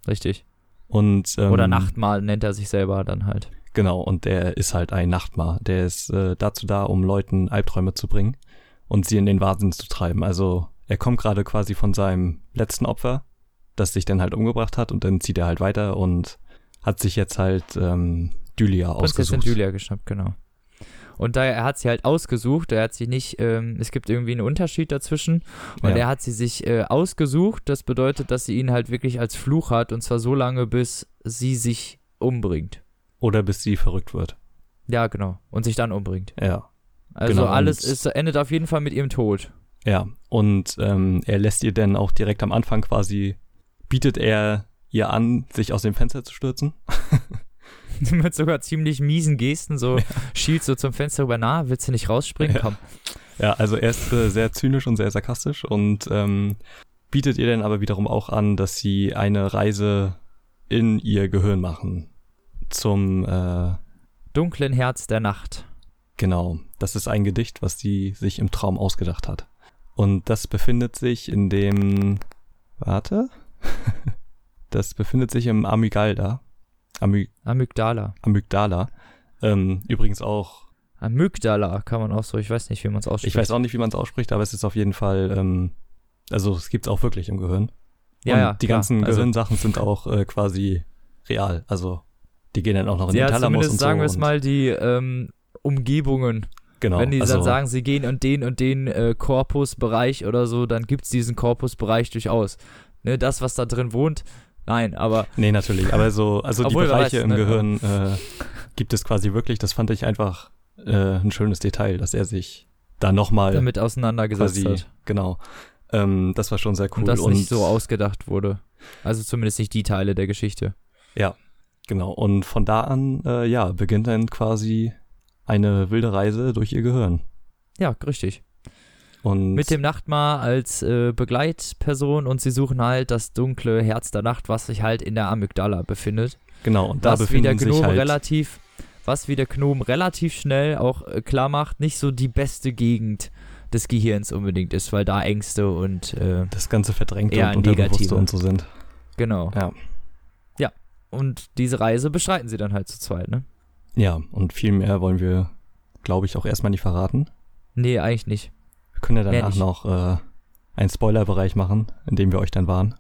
Richtig. Und, ähm, Oder Nachtmahl nennt er sich selber dann halt. Genau, und der ist halt ein Nachtmar. Der ist äh, dazu da, um Leuten Albträume zu bringen und sie in den Wahnsinn zu treiben. Also er kommt gerade quasi von seinem letzten Opfer, das sich dann halt umgebracht hat und dann zieht er halt weiter und hat sich jetzt halt ähm, Dylia Prinzessin ausgesucht. Julia geschnappt, genau. Und da er hat sie halt ausgesucht, er hat sie nicht, ähm, es gibt irgendwie einen Unterschied dazwischen. Und Ja. er hat sie sich äh, ausgesucht. Das bedeutet, dass sie ihn halt wirklich als Fluch hat und zwar so lange, bis sie sich umbringt. Oder bis sie verrückt wird. Ja, genau. Und sich dann umbringt. Ja. Also Genau, alles ist, endet auf jeden Fall mit ihrem Tod. Ja. Und ähm, er lässt ihr dann auch direkt am Anfang quasi, bietet er ihr an, sich aus dem Fenster zu stürzen. [laughs] mit sogar ziemlich miesen Gesten, so schielt so zum Fenster rüber, na, willst du nicht rausspringen? Ja. Komm. Ja, also er ist äh, sehr zynisch und sehr sarkastisch und ähm, bietet ihr dann aber wiederum auch an, dass sie eine Reise in ihr Gehirn machen. Zum, äh, Dunklen Herz der Nacht. genau, das ist ein Gedicht, was sie sich im Traum ausgedacht hat. Und das befindet sich in dem, warte, [laughs] das befindet sich im Amygdala.Amy, Amygdala. Amygdala. Ähm, übrigens auch Amygdala kann man auch so, ich weiß nicht, wie man es ausspricht. Ich weiß auch nicht, wie man es ausspricht, aber es ist auf jeden Fall, ähm, also es gibt's auch wirklich im Gehirn. Ja, Und ja, die ganzen Also- Gehirnsachen sind auch äh, quasi real. Also die gehen dann auch noch in Ja, den Thalamus zumindest und so. sagen wir es mal, die ähm, Umgebungen. Genau. Wenn die also, dann sagen, sie gehen und den und den äh, Korpusbereich oder so, dann gibt es diesen Korpusbereich durchaus. Ne, das, was da drin wohnt, nein, aber Nee, natürlich. Aber so, also die Bereiche weiß, im ne, Gehirn, äh, gibt es quasi wirklich, das fand ich einfach äh, ein schönes Detail, dass er sich da nochmal damit auseinandergesetzt quasi, hat. genau. Ähm, das war schon sehr cool. Und das nicht so ausgedacht wurde. Also zumindest nicht die Teile der Geschichte. Ja, genau. Und von da an, äh, ja, beginnt dann quasi eine wilde Reise durch ihr Gehirn. Ja, richtig. Und Mit dem Nachtmar als äh, Begleitperson und sie suchen halt das dunkle Herz der Nacht, was sich halt in der Amygdala befindet. genau, und da was wie der befinden sich Gnome halt relativ, was wie der Gnome relativ schnell auch äh, klar macht, nicht so die beste Gegend des Gehirns unbedingt ist, weil da Ängste und äh, das ganze Verdrängte und Unterbewusste negative. und so sind. genau. Ja. Und diese Reise beschreiten sie dann halt zu zweit, ne? Ja, und viel mehr wollen wir, glaube ich, auch erstmal nicht verraten. Nee, eigentlich nicht. Wir können ja danach noch äh, einen Spoilerbereich machen, in dem wir euch dann waren.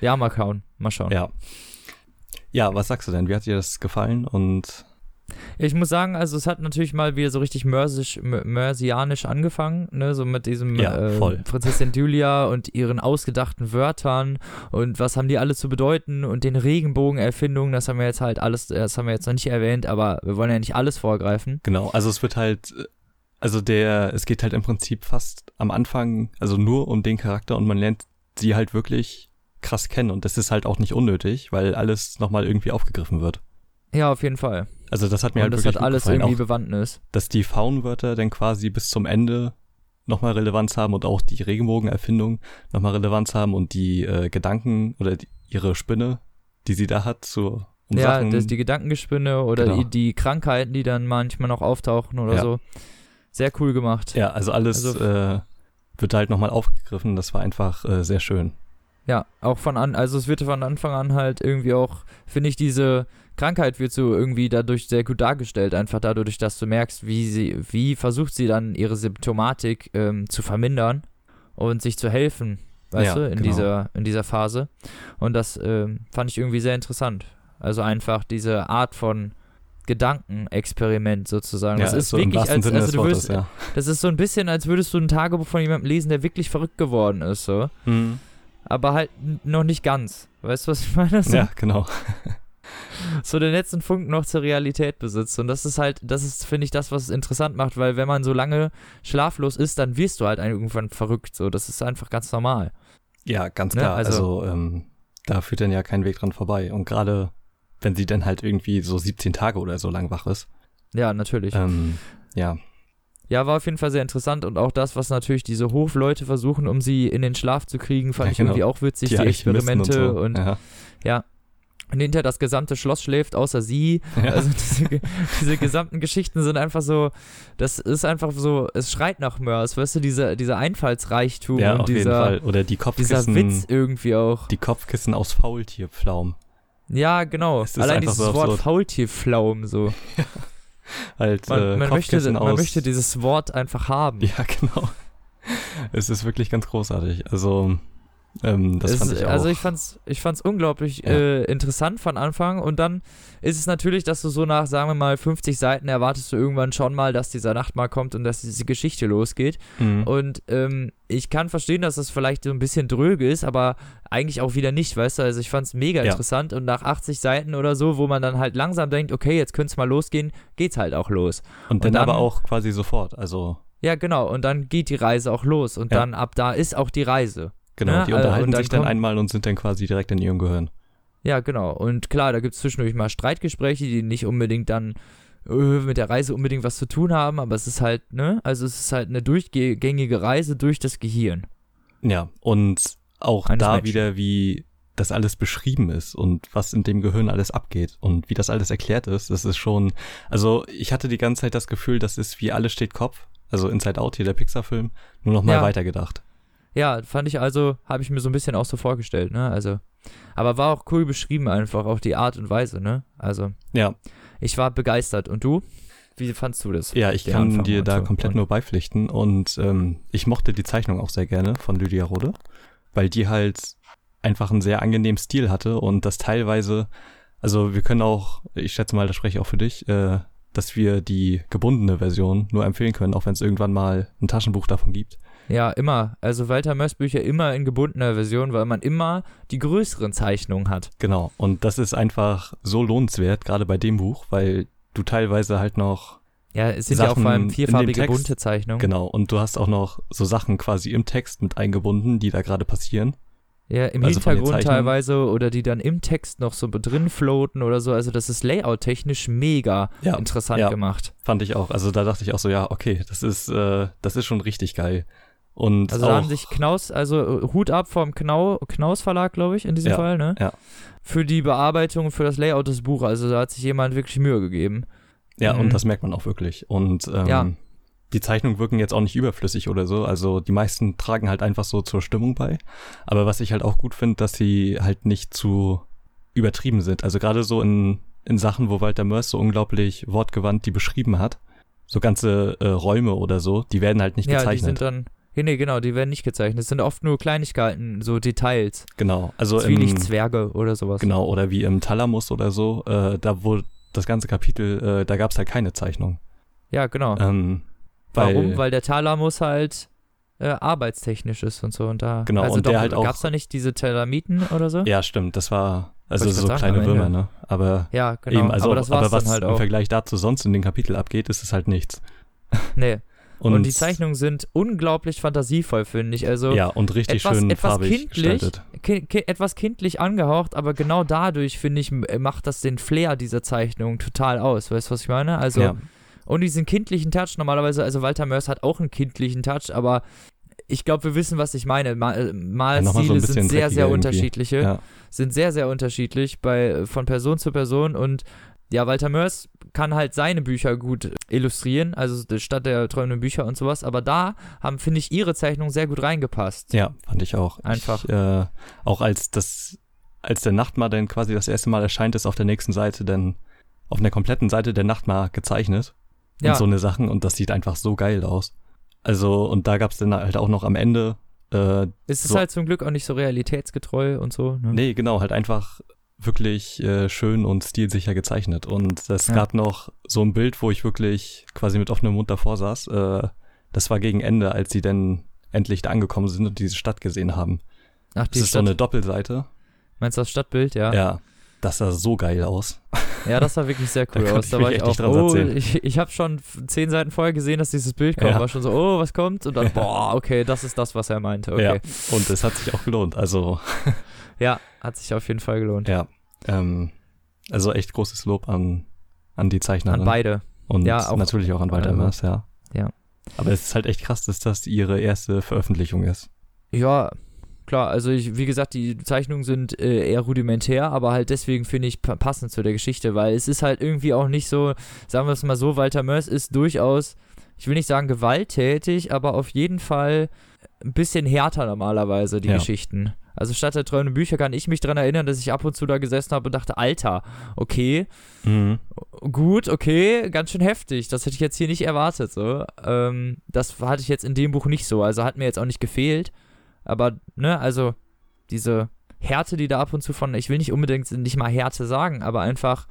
Ja, mal schauen. Mal schauen. Ja. Ja, was sagst du denn? Wie hat dir das gefallen? Und Ich muss sagen, also es hat natürlich mal wieder so richtig mörsisch, mö- mörsianisch angefangen, ne, so mit diesem Ja, äh. Prinzessin Julia und ihren ausgedachten Wörtern und was haben die alle zu bedeuten und den Regenbogenerfindungen, das haben wir jetzt halt alles, das haben wir jetzt noch nicht erwähnt, aber wir wollen ja nicht alles vorgreifen. genau, also es wird halt, also der, es geht halt im Prinzip fast am Anfang, also nur um den Charakter und man lernt sie halt wirklich krass kennen und das ist halt auch nicht unnötig, weil alles nochmal irgendwie aufgegriffen wird. Ja, auf jeden Fall. Also das hat mir und halt das wirklich hat alles gefallen. irgendwie auch, Bewandtnis. dass die Faunwörter dann quasi bis zum Ende nochmal Relevanz haben und auch die Regenbogenerfindung nochmal Relevanz haben und die äh, Gedanken oder die, ihre Spinne, die sie da hat, so um ja, Sachen. das, die Gedankengespinne oder Genau. die, die Krankheiten, die dann manchmal noch auftauchen oder Ja. so. Sehr cool gemacht. ja, also alles Also- äh, wird halt nochmal aufgegriffen. Das war einfach äh, sehr schön. Ja, auch von an, also es wird von Anfang an halt irgendwie auch, finde ich, diese Krankheit wird so irgendwie dadurch sehr gut dargestellt, einfach dadurch, dass du merkst, wie sie, wie versucht sie dann ihre Symptomatik ähm, zu vermindern und sich zu helfen, weißt Ja, du, in genau. dieser, in dieser Phase. Und das ähm, fand ich irgendwie sehr interessant. Also einfach diese Art von Gedankenexperiment sozusagen. das ja, ist so wirklich, als, also du Wortes, würdest, ja. das ist so ein bisschen, als würdest du ein Tagebuch von jemandem lesen, der wirklich verrückt geworden ist, so Mhm. aber halt noch nicht ganz. Weißt du, was ich meine? So, Ja, genau. So den letzten Funken noch zur Realität besitzt. Und das ist halt, das ist, finde ich, das, was es interessant macht, weil wenn man so lange schlaflos ist, dann wirst du halt irgendwann verrückt. So, das ist einfach ganz normal. Ja, ganz Ne, klar. also- also ähm, da führt dann ja kein Weg dran vorbei. Und gerade wenn sie dann halt irgendwie so 17 Tage oder so lang wach ist. Ja, natürlich. Ähm, ja, Ja, war auf jeden Fall sehr interessant und auch das, was natürlich diese Hofleute versuchen, um sie in den Schlaf zu kriegen, fand Ja, ich genau. irgendwie auch witzig, die, Alchemisten Experimente und, und, so. ja. ja. Und hinter das gesamte Schloss schläft, außer sie. Ja. Also diese, diese gesamten Geschichten sind einfach so, das ist einfach so, es schreit nach Mörs, weißt du, dieser, dieser Einfallsreichtum ja, und dieser. Oder die dieser Kopfkissen, Witz irgendwie auch. die Kopfkissen aus Faultierpflaumen. Ja, genau. Allein dieses so Wort absurd. Faultierflaum so. [laughs] Halt Man, äh, man, möchte, Kopfkissen man aus. möchte dieses Wort einfach haben. ja, [laughs] genau. es ist wirklich ganz großartig. Also, ähm, das Es fand ich auch. Also ich fand's, ich fand's unglaublich Ja. äh, interessant von Anfang und dann ist es natürlich, dass du so nach, sagen wir mal, 50 Seiten erwartest du irgendwann schon mal, dass dieser Nachtmahl kommt und dass diese Geschichte losgeht. Mhm. Und ähm, ich kann verstehen, dass das vielleicht so ein bisschen dröge ist, aber eigentlich auch wieder nicht, weißt du? Also ich fand's mega Ja. interessant und nach 80 Seiten oder so, wo man dann halt langsam denkt, okay, jetzt könnte es mal losgehen, geht's halt auch los. und dann, und dann- aber auch quasi sofort. Also, Ja, genau. Und dann geht die Reise auch los und Ja. dann ab da ist auch die Reise. Genau, Ja, die äh, unterhalten dann sich dann einmal und sind dann quasi direkt in ihrem Gehirn. Ja, genau. Und klar, da gibt es zwischendurch mal Streitgespräche, die nicht unbedingt dann äh, mit der Reise unbedingt was zu tun haben, aber es ist halt, ne? Also es ist halt eine durchgängige Reise durch das Gehirn. Ja, und auch Eines da Menschen. wieder, wie das alles beschrieben ist und was in dem Gehirn alles abgeht und wie das alles erklärt ist, das ist schon, also ich hatte die ganze Zeit das Gefühl, das ist wie alles steht Kopf, also Inside Out hier, der Pixar-Film, nur noch mal Ja. weitergedacht. Ja, fand ich also, habe ich mir so ein bisschen auch so vorgestellt, ne? Also, aber war auch cool beschrieben einfach, auch die Art und Weise, ne? Also, Ja, ich war begeistert. Und du? Wie fandst du das? ja, ich kann Anfang dir da so. komplett Und- nur beipflichten und ähm, ich mochte die Zeichnung auch sehr gerne von Lydia Rode, weil die halt einfach einen sehr angenehmen Stil hatte und das teilweise, also wir können auch, ich schätze mal, das spreche ich auch für dich, äh, dass wir die gebundene Version nur empfehlen können, auch wenn es irgendwann mal ein Taschenbuch davon gibt. Ja, immer. Also Walter Mörs Bücher immer in gebundener Version, weil man immer die größeren Zeichnungen hat. Genau. Und das ist einfach so lohnenswert, gerade bei dem Buch, weil du teilweise halt noch Ja, es sind ja auch Sachen vor allem vierfarbige Text. bunte Zeichnungen. Genau, und du hast auch noch so Sachen quasi im Text mit eingebunden, die da gerade passieren. Ja, im Also Hintergrund teilweise oder die dann im Text noch so drin floaten oder so. Also das ist layout-technisch mega Ja, interessant ja. gemacht. Fand ich auch. Also da dachte ich auch so, ja, okay, das ist, äh, das ist schon richtig geil. Und Also da haben sich Knaus, also äh, Hut ab vom Knau, Knaus Verlag, glaube ich, in diesem Ja, Fall, ne? ja. Für die Bearbeitung für das Layout des Buches. Also da hat sich jemand wirklich Mühe gegeben. ja, Mhm. und das merkt man auch wirklich. Und ähm, Ja. die Zeichnungen wirken jetzt auch nicht überflüssig oder so. Also die meisten tragen halt einfach so zur Stimmung bei. Aber was ich halt auch gut finde, dass sie halt nicht zu übertrieben sind. Also gerade so in, in Sachen, wo Walter Mörs so unglaublich wortgewandt die beschrieben hat. So ganze äh, Räume oder so, die werden halt nicht ja, die gezeichnet. sind dann. Nee, genau, die werden nicht gezeichnet. Es sind oft nur Kleinigkeiten, so Details. genau. Also im, Zwielichtzwerge oder sowas. Genau, oder wie im Thalamus oder so, äh, da wo das ganze Kapitel, äh, da gab's halt keine Zeichnung. Ja, genau. Ähm, weil, Warum? Weil der Thalamus halt äh, arbeitstechnisch ist und so. Und da, Genau, also und doch, der halt auch- Gab's da nicht diese Telamiten oder so? Ja, stimmt, das war, also so sagen, kleine Würmer, ne? Aber Ja, genau. eben, also, aber war's was halt im. Vergleich dazu sonst in den Kapitel abgeht, ist es halt nichts. Nee. Und, Und, die Zeichnungen sind unglaublich fantasievoll, finde ich. Also Ja, und richtig etwas, schön etwas kindlich, ki ki etwas kindlich angehaucht, aber genau dadurch, finde ich, macht das den Flair dieser Zeichnung total aus. Weißt du, was ich meine? Also, ja, und diesen kindlichen Touch normalerweise, also Walter Mörs hat auch einen kindlichen Touch, aber ich glaube, wir wissen, was ich meine. Äh, so Malstile ein bisschen sind sehr, sehr unterschiedliche. ja, sind sehr, sehr unterschiedlich bei, von Person zu Person und ja, Walter Mörs kann halt seine Bücher gut illustrieren, also statt der träumenden Bücher und sowas, aber da haben, finde ich, ihre Zeichnungen sehr gut reingepasst. ja, fand ich auch. Einfach. Ich, äh, auch als das, als der Nachtmar dann quasi das erste Mal erscheint, ist auf der nächsten Seite dann auf einer kompletten Seite der Nachtmar gezeichnet. und Ja. so eine Sachen und das sieht einfach so geil aus. Also, und da gab's dann halt auch noch am Ende, äh, Es ist so- halt zum Glück auch nicht so realitätsgetreu und so. Ne? nee, genau, halt einfach wirklich äh, schön und stilsicher gezeichnet. Und es Ja. gab noch so ein Bild, wo ich wirklich quasi mit offenem Mund davor saß. Äh, das war gegen Ende, als sie dann endlich da angekommen sind und diese Stadt gesehen haben. Ach, Das die ist so eine Doppelseite. meinst du das Stadtbild? Ja. Ja. Das sah so geil aus. Ja, das sah wirklich sehr [laughs] Da cool konnte aus. ich Da war ich auch, oh, ich, ich habe schon zehn Seiten vorher gesehen, dass dieses Bild kommt. Ja. War schon so, oh, was kommt? Und dann, [laughs] boah, okay, das ist das, was er meinte. Okay. Ja. Und es hat sich auch gelohnt. Also, [laughs] Ja, hat sich auf jeden Fall gelohnt. ja. Ähm, also echt großes Lob an, an die Zeichnerin. An beide. Und Ja, auch- natürlich auch an Walter also, Mörs, ja. ja. Aber es ist halt echt krass, dass das ihre erste Veröffentlichung ist. Ja, klar, also ich, wie gesagt, die Zeichnungen sind äh, eher rudimentär, aber halt deswegen finde ich pa- passend zu der Geschichte, weil es ist halt irgendwie auch nicht so, sagen wir es mal so, Walter Mörs ist durchaus, ich will nicht sagen gewalttätig, aber auf jeden Fall ein bisschen härter normalerweise, die Ja. Geschichten. Also statt der träumenden Bücher kann ich mich daran erinnern, dass ich ab und zu da gesessen habe und dachte, Alter, okay, Mhm. gut, okay, ganz schön heftig. Das hätte ich jetzt hier nicht erwartet. So. Ähm, das hatte ich jetzt in dem Buch nicht so. Also hat mir jetzt auch nicht gefehlt. Aber, ne, also diese Härte, die da ab und zu von, ich will nicht unbedingt nicht mal Härte sagen, aber einfach,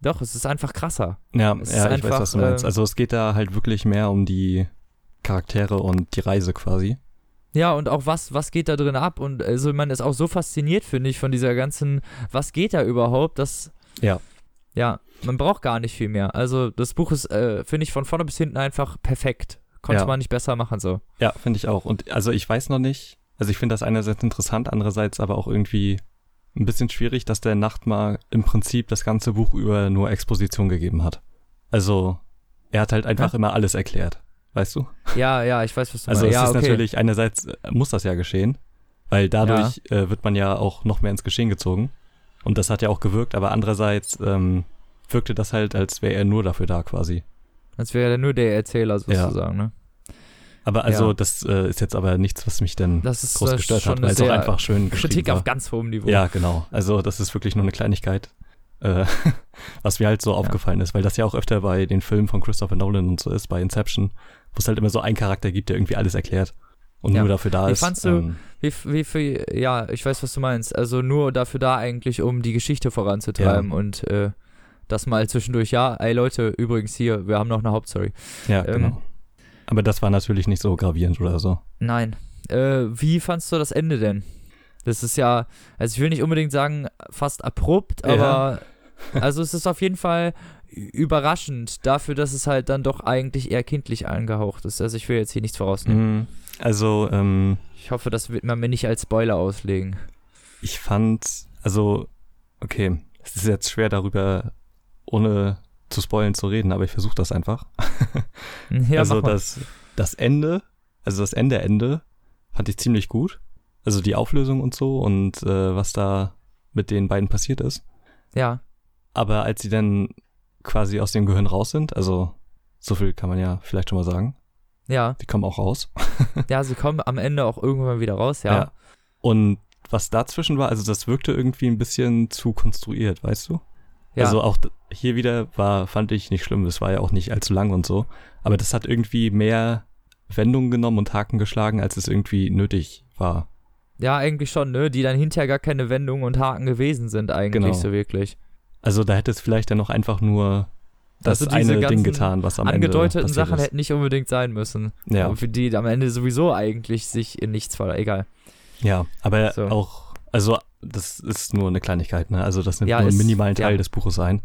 doch, es ist einfach krasser. Ja, Es ja ich einfach, weiß, was du meinst. äh, Also es geht da halt wirklich mehr um die Charaktere und die Reise quasi. Ja, und auch was, was geht da drin ab? Und also man ist auch so fasziniert, finde ich, von dieser ganzen, was geht da überhaupt, dass, Ja. ja, man braucht gar nicht viel mehr. Also das Buch ist, äh, finde ich, von vorne bis hinten einfach perfekt. Konnte Ja. man nicht besser machen, so. Ja, finde ich auch. Und also ich weiß noch nicht, also ich finde das einerseits interessant, andererseits aber auch irgendwie ein bisschen schwierig, dass der Nachtmar im Prinzip das ganze Buch über nur Exposition gegeben hat. Also er hat halt einfach immer alles erklärt, weißt du? Ja, ja, ich weiß, was du Also meinst. es Ja, ist okay. natürlich, einerseits äh, muss das ja geschehen, weil dadurch äh, wird man ja auch noch mehr ins Geschehen gezogen. Und das hat ja auch gewirkt, aber andererseits ähm, wirkte das halt, als wäre er nur dafür da quasi. Als wäre er nur der Erzähler sozusagen, ne? Aber also Ja. das äh, ist jetzt aber nichts, was mich denn Das ist groß äh, gestört hat, weil es auch einfach schön geschrieben Kritik auf ganz hohem Niveau. Ja, genau. Also das ist wirklich nur eine Kleinigkeit, äh, [laughs] was mir halt so aufgefallen ist, weil das ja auch öfter bei den Filmen von Christopher Nolan und so ist, bei Inception, wo es halt immer so einen Charakter gibt, der irgendwie alles erklärt und Ja. nur dafür da Wie ist. fandst du- ähm, Wie, wie viel, ja, ich weiß, was du meinst. Also nur dafür da eigentlich, um die Geschichte voranzutreiben und äh, das mal zwischendurch, ja, ey Leute, übrigens hier, wir haben noch eine Hauptstory. ja, ähm, genau. Aber das war natürlich nicht so gravierend oder so. Nein. Äh, wie fandst du das Ende denn? Das ist ja, also ich will nicht unbedingt sagen, fast abrupt, Ja. aber also es ist auf jeden Fall überraschend dafür, dass es halt dann doch eigentlich eher kindlich angehaucht ist. Also ich will jetzt hier nichts vorausnehmen. Mhm. Also, ähm, Ich hoffe, das wird man mir nicht als Spoiler auslegen. ich fand, also, okay, es ist jetzt schwer darüber, ohne zu spoilen zu reden, aber ich versuche das einfach. [laughs] Ja, also das, das Ende, also das Ende Ende fand ich ziemlich gut. Also die Auflösung und so und äh, was da mit den beiden passiert ist. Ja, Aber als sie dann quasi aus dem Gehirn raus sind, also so viel kann man ja vielleicht schon mal sagen, ja. die kommen auch raus. [laughs] Ja, sie kommen am Ende auch irgendwann wieder raus, ja. Ja. Und was dazwischen war, also das wirkte irgendwie ein bisschen zu konstruiert, weißt du? Ja. Also auch hier wieder war, fand ich nicht schlimm, das war ja auch nicht allzu lang und so. Aber das hat irgendwie mehr Wendungen genommen und Haken geschlagen, als es irgendwie nötig war. Ja, eigentlich schon, ne? Die dann hinterher gar keine Wendungen und Haken gewesen sind, eigentlich Genau. so wirklich. Also da hätte es vielleicht dann noch einfach nur das Also eine Ding getan, was am Angedeuteten Ende Sachen passiert hätten nicht unbedingt sein müssen. Ja. Für die am Ende sowieso eigentlich sich in nichts ver... Egal. ist. Ja, aber So. auch, also das ist nur eine Kleinigkeit, ne? Also das nimmt Ja, nur einen ist- minimalen Teil ja. des Buches ein.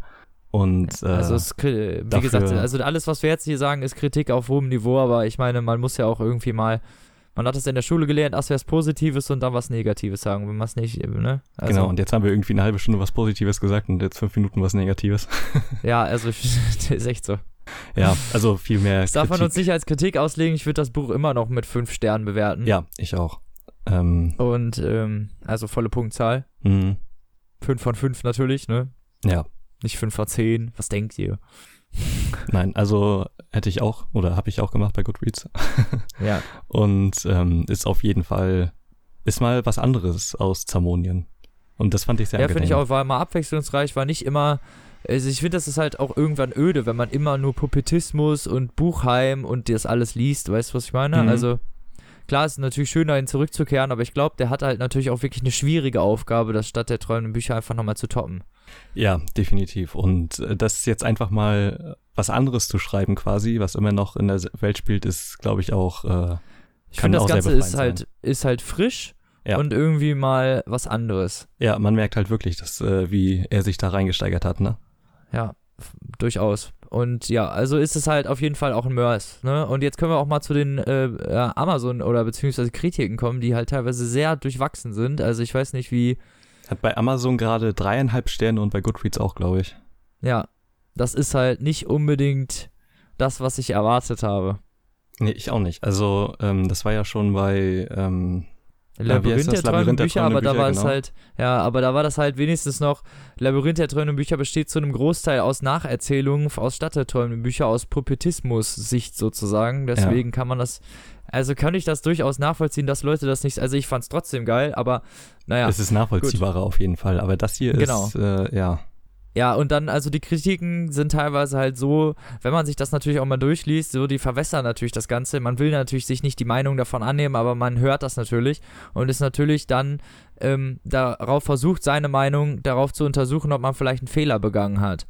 Und äh, also es, wie gesagt, also alles, was wir jetzt hier sagen, ist Kritik auf hohem Niveau, aber ich meine, man muss ja auch irgendwie mal, man hat es in der Schule gelernt, erst was Positives und dann was Negatives sagen, wenn man es nicht, ne? Also, genau, und jetzt haben wir irgendwie eine halbe Stunde was Positives gesagt und jetzt fünf Minuten was Negatives. [laughs] Ja, also [laughs] das ist echt so. Ja, also viel mehr Das darf man uns nicht als Kritik auslegen, ich würde das Buch immer noch mit fünf Sternen bewerten. Ja, ich auch. Ähm, Und, ähm, also volle Punktzahl. mh, Fünf von fünf natürlich, ne? ja, Nicht fünf von zehn. Was denkt ihr? nein, also hätte ich auch oder habe ich auch gemacht bei Goodreads Ja. [laughs] und ähm, ist auf jeden Fall ist mal was anderes aus Zamonien und das fand ich sehr Ja, finde ich auch, war mal abwechslungsreich, war nicht immer. Also ich finde, das ist halt auch irgendwann öde, wenn man immer nur Puppetismus und Buchheim und das alles liest, weißt du, was ich meine? Mhm. Also, klar, es ist natürlich schön, dahin zurückzukehren, aber ich glaube, der hat halt natürlich auch wirklich eine schwierige Aufgabe, das statt der träumenden Bücher einfach nochmal zu toppen. Ja, definitiv. Und äh, das jetzt einfach mal was anderes zu schreiben quasi, was immer noch in der Welt spielt, ist, glaube ich, auch äh, Ich finde, das Ganze ist befreiend halt, ist halt frisch Ja. und irgendwie mal was anderes. ja, man merkt halt wirklich, dass äh, wie er sich da reingesteigert hat, ne? Ja, durchaus. Und ja, also ist es halt auf jeden Fall auch ein Mörs. Ne? Und jetzt können wir auch mal zu den äh, äh, Amazon- oder beziehungsweise Kritiken kommen, die halt teilweise sehr durchwachsen sind. Also ich weiß nicht, wie, Hat bei Amazon gerade dreieinhalb Sterne und bei Goodreads auch, glaube ich. ja, das ist halt nicht unbedingt das, was ich erwartet habe. Nee, ich auch nicht. Also, ähm, das war ja schon bei, ähm, Labyrinth der träumenden Bücher, aber da war Bücher, es genau. halt, ja, aber da war das halt wenigstens noch, Labyrinth der träumenden Bücher besteht zu einem Großteil aus Nacherzählungen aus Stadt der träumenden Bücher, aus Puppetismus-Sicht sozusagen. Deswegen kann man das, also kann ich das durchaus nachvollziehen, dass Leute das nicht, also ich fand es trotzdem geil, aber naja. es ist nachvollziehbarer auf jeden Fall. Aber das hier Genau. ist, äh, ja. Ja, und dann, also die Kritiken sind teilweise halt so, wenn man sich das natürlich auch mal durchliest, so, die verwässern natürlich das Ganze. Man will natürlich sich nicht die Meinung davon annehmen, aber man hört das natürlich und ist natürlich dann ähm, darauf versucht, seine Meinung darauf zu untersuchen, ob man vielleicht einen Fehler begangen hat.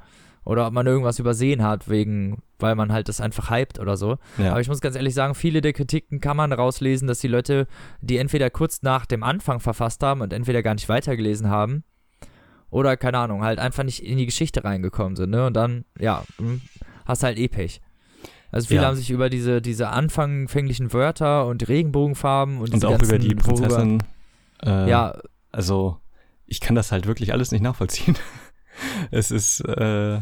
Oder ob man irgendwas übersehen hat, wegen, weil man halt das einfach hypt oder so. ja. Aber ich muss ganz ehrlich sagen, viele der Kritiken kann man rauslesen, dass die Leute, die entweder kurz nach dem Anfang verfasst haben und entweder gar nicht weitergelesen haben oder, keine Ahnung, halt einfach nicht in die Geschichte reingekommen sind, ne? Und dann, ja, hm, hast halt eh Pech. Also viele Ja. haben sich über diese, diese anfänglichen Wörter und Regenbogenfarben und, und auch ganzen, über die Prinzessin. Äh, ja, Also, ich kann das halt wirklich alles nicht nachvollziehen. [laughs] es ist, äh,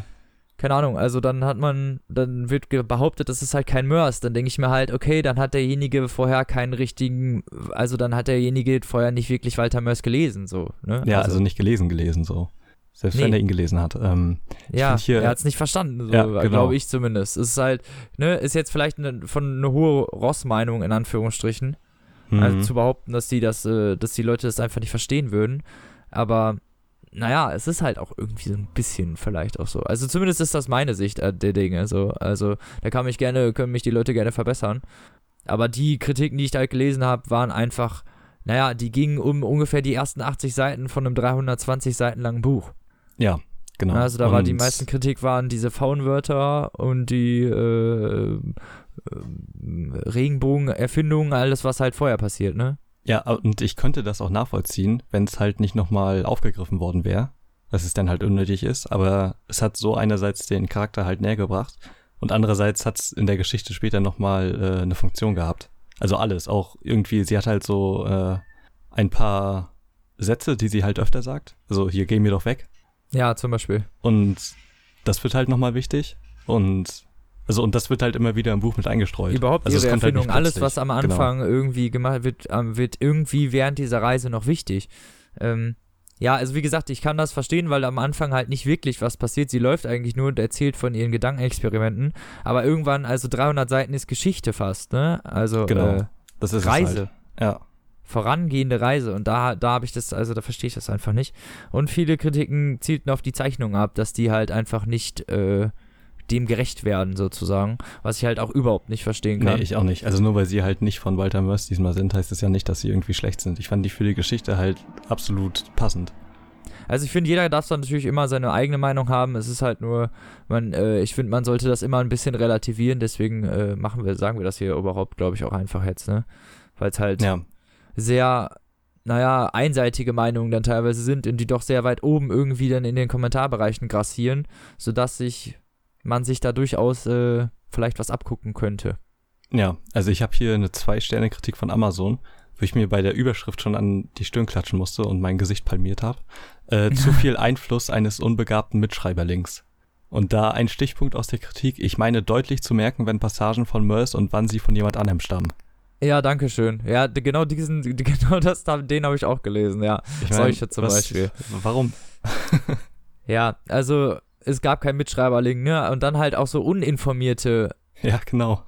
keine Ahnung, also dann hat man, dann wird behauptet, das ist halt kein Mörs. Dann denke ich mir halt, okay, dann hat derjenige vorher keinen richtigen, also dann hat derjenige vorher nicht wirklich Walter Mörs gelesen, so, ne? ja, also, nicht gelesen, gelesen so. Selbst Nee. wenn er ihn gelesen hat. Ähm, ja, hier- er hat es nicht verstanden, so, Ja, genau. glaube ich zumindest. Es ist halt, ne, ist jetzt vielleicht eine, von eine hohe Ross-Meinung in Anführungsstrichen, also mhm. zu behaupten, dass die das, äh, dass die Leute das einfach nicht verstehen würden. Aber naja, es ist halt auch irgendwie so ein bisschen vielleicht auch so. Also zumindest ist das meine Sicht äh, der Dinge. So. Also da kann mich gerne, können mich die Leute gerne verbessern. Aber die Kritiken, die ich da halt gelesen habe, waren einfach, naja, die gingen um ungefähr die ersten 80 Seiten von einem 320 Seiten langen Buch. ja, genau. Also da war die Und- meisten Kritik waren diese Faunwörter und die äh, äh, Regenbogen-Erfindungen, alles, was halt vorher passiert, ne? Ja, und ich könnte das auch nachvollziehen, wenn es halt nicht nochmal aufgegriffen worden wäre, dass es dann halt unnötig ist, aber es hat so einerseits den Charakter halt näher gebracht und andererseits hat es in der Geschichte später nochmal äh, eine Funktion gehabt. Also alles, auch irgendwie, sie hat halt so äh, ein paar Sätze, die sie halt öfter sagt. Also hier gehen wir doch weg. Ja, zum Beispiel. Und das wird halt nochmal wichtig. Und also und das wird halt immer wieder im Buch mit eingestreut. Überhaupt also ihre halt Erfindung, nicht alles, was am Genau. Anfang irgendwie gemacht wird, ähm, wird irgendwie während dieser Reise noch wichtig. Ähm, ja, also wie gesagt, ich kann das verstehen, weil am Anfang halt nicht wirklich was passiert. Sie läuft eigentlich nur und erzählt von ihren Gedankenexperimenten. Aber irgendwann, also 300 Seiten ist Geschichte fast, ne? Also Genau. äh, Das ist Reise. Halt. Ja. vorangehende Reise und da, da habe ich das, also da verstehe ich das einfach nicht. Und viele Kritiken zielten auf die Zeichnung ab, dass die halt einfach nicht äh, dem gerecht werden, sozusagen, was ich halt auch überhaupt nicht verstehen Nee, kann. ich auch nicht. Also nur weil sie halt nicht von Walter Mörs diesmal sind, heißt es ja nicht, dass sie irgendwie schlecht sind. Ich fand die für die Geschichte halt absolut passend. Also ich finde, jeder darf dann natürlich immer seine eigene Meinung haben. Es ist halt nur, man, äh, ich finde, man sollte das immer ein bisschen relativieren. Deswegen äh, machen wir, sagen wir das hier überhaupt, glaube ich, auch einfach jetzt, ne? Weil es halt Ja. sehr, naja, einseitige Meinungen dann teilweise sind und die doch sehr weit oben irgendwie dann in den Kommentarbereichen grassieren, sodass sich man sich da durchaus äh, vielleicht was abgucken könnte. Ja, also ich habe hier eine Zwei-Sterne-Kritik von Amazon, wo ich mir bei der Überschrift schon an die Stirn klatschen musste und mein Gesicht palmiert habe. Äh, [laughs] zu viel Einfluss eines unbegabten Mitschreiberlinks. Und da ein Stichpunkt aus der Kritik, ich meine deutlich zu merken, wenn Passagen von Mörs und wann sie von jemand anderem stammen. Ja, danke schön. Ja, genau diesen, [laughs] genau das, da- den habe ich auch gelesen, ja. Ich mein, Solche zum was- Beispiel. Warum? [laughs] Ja, also es gab keinen Mitschreiberling, ne? Und dann halt auch so uninformierte. Ja, genau.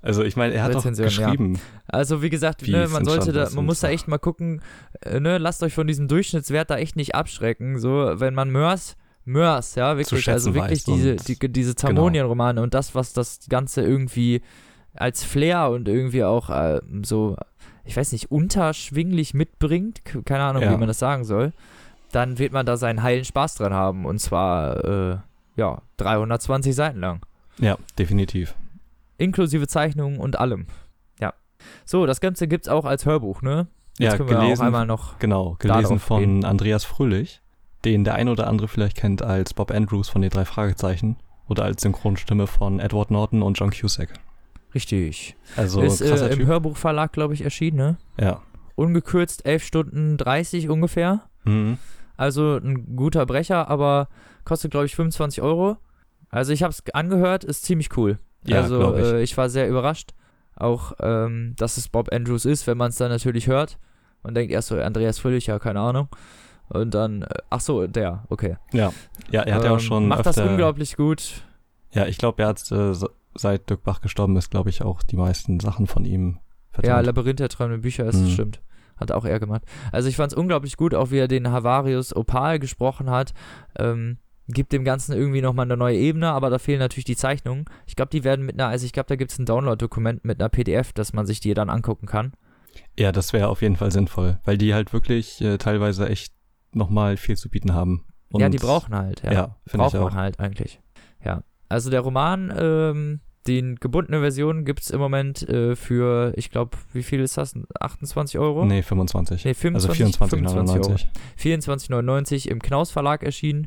Also ich meine, er hat doch Rezension, ja. geschrieben. Also wie gesagt, Wie ne, man sollte da, man muss da echt mal gucken, äh, ne, lasst euch von diesem Durchschnittswert da echt nicht abschrecken. So, wenn man Mörs, Mörs, ja, wirklich, also wirklich diese, genau. die, diese Zamonien-Romane und das, was das Ganze irgendwie als Flair und irgendwie auch äh, so, ich weiß nicht, unterschwinglich mitbringt, keine Ahnung, Ja. wie man das sagen soll, dann wird man da seinen heilen Spaß dran haben und zwar, äh, ja, 320 Seiten lang. Ja, definitiv. Inklusive Zeichnungen und allem. Ja. So, das Ganze gibt's auch als Hörbuch, ne? Jetzt Ja, können wir gelesen, auch einmal noch. genau, gelesen von gehen. Andreas Fröhlich, den der ein oder andere vielleicht kennt als Bob Andrews von den drei Fragezeichen oder als Synchronstimme von Edward Norton und John Cusack. Richtig. Also ist äh, im. Hörbuchverlag, glaube ich, erschienen, ne? Ja. Ungekürzt 11 Stunden 30 ungefähr. Mhm. Also ein guter Brecher, aber kostet, glaube ich, 25 Euro. Also ich habe es angehört, ist ziemlich cool. Ja, also ich. Äh, ich war sehr überrascht. Auch, ähm, dass es Bob Andrews ist, wenn man es dann natürlich hört. Man denkt erst so, Andreas Fröhlich, ja, keine Ahnung. Und dann, äh, ach so, der, okay. Ja. Ja, er hat ja auch Ähm, schon Macht öfter, das unglaublich gut. Ja, ich glaube, er hat äh, se- seit Dirk Bach gestorben ist, glaube ich, auch die meisten Sachen von ihm Ja, vertont. Labyrinth der träumenden Bücher ist, Mhm. stimmt. Hat auch er gemacht. Also ich fand es unglaublich gut, auch wie er den Havarius Opal gesprochen hat. Ähm, gibt dem Ganzen irgendwie nochmal eine neue Ebene, aber da fehlen natürlich die Zeichnungen. Ich glaube, die werden mit einer, also ich glaube, da gibt es ein Download-Dokument mit einer PDF, dass man sich die dann angucken kann. ja, das wäre auf jeden Fall sinnvoll, weil die halt wirklich äh, teilweise echt nochmal viel zu bieten haben. Und ja, die brauchen halt, ja. Ja, Braucht man halt eigentlich. Ja. Also der Roman, ähm, die gebundene Version gibt es im Moment äh, für, ich glaube, wie viel ist das? 28 Euro? Nee, 25. Nee, 25, also 24,99. 25 Euro. 24,99 im Knaus Verlag erschienen.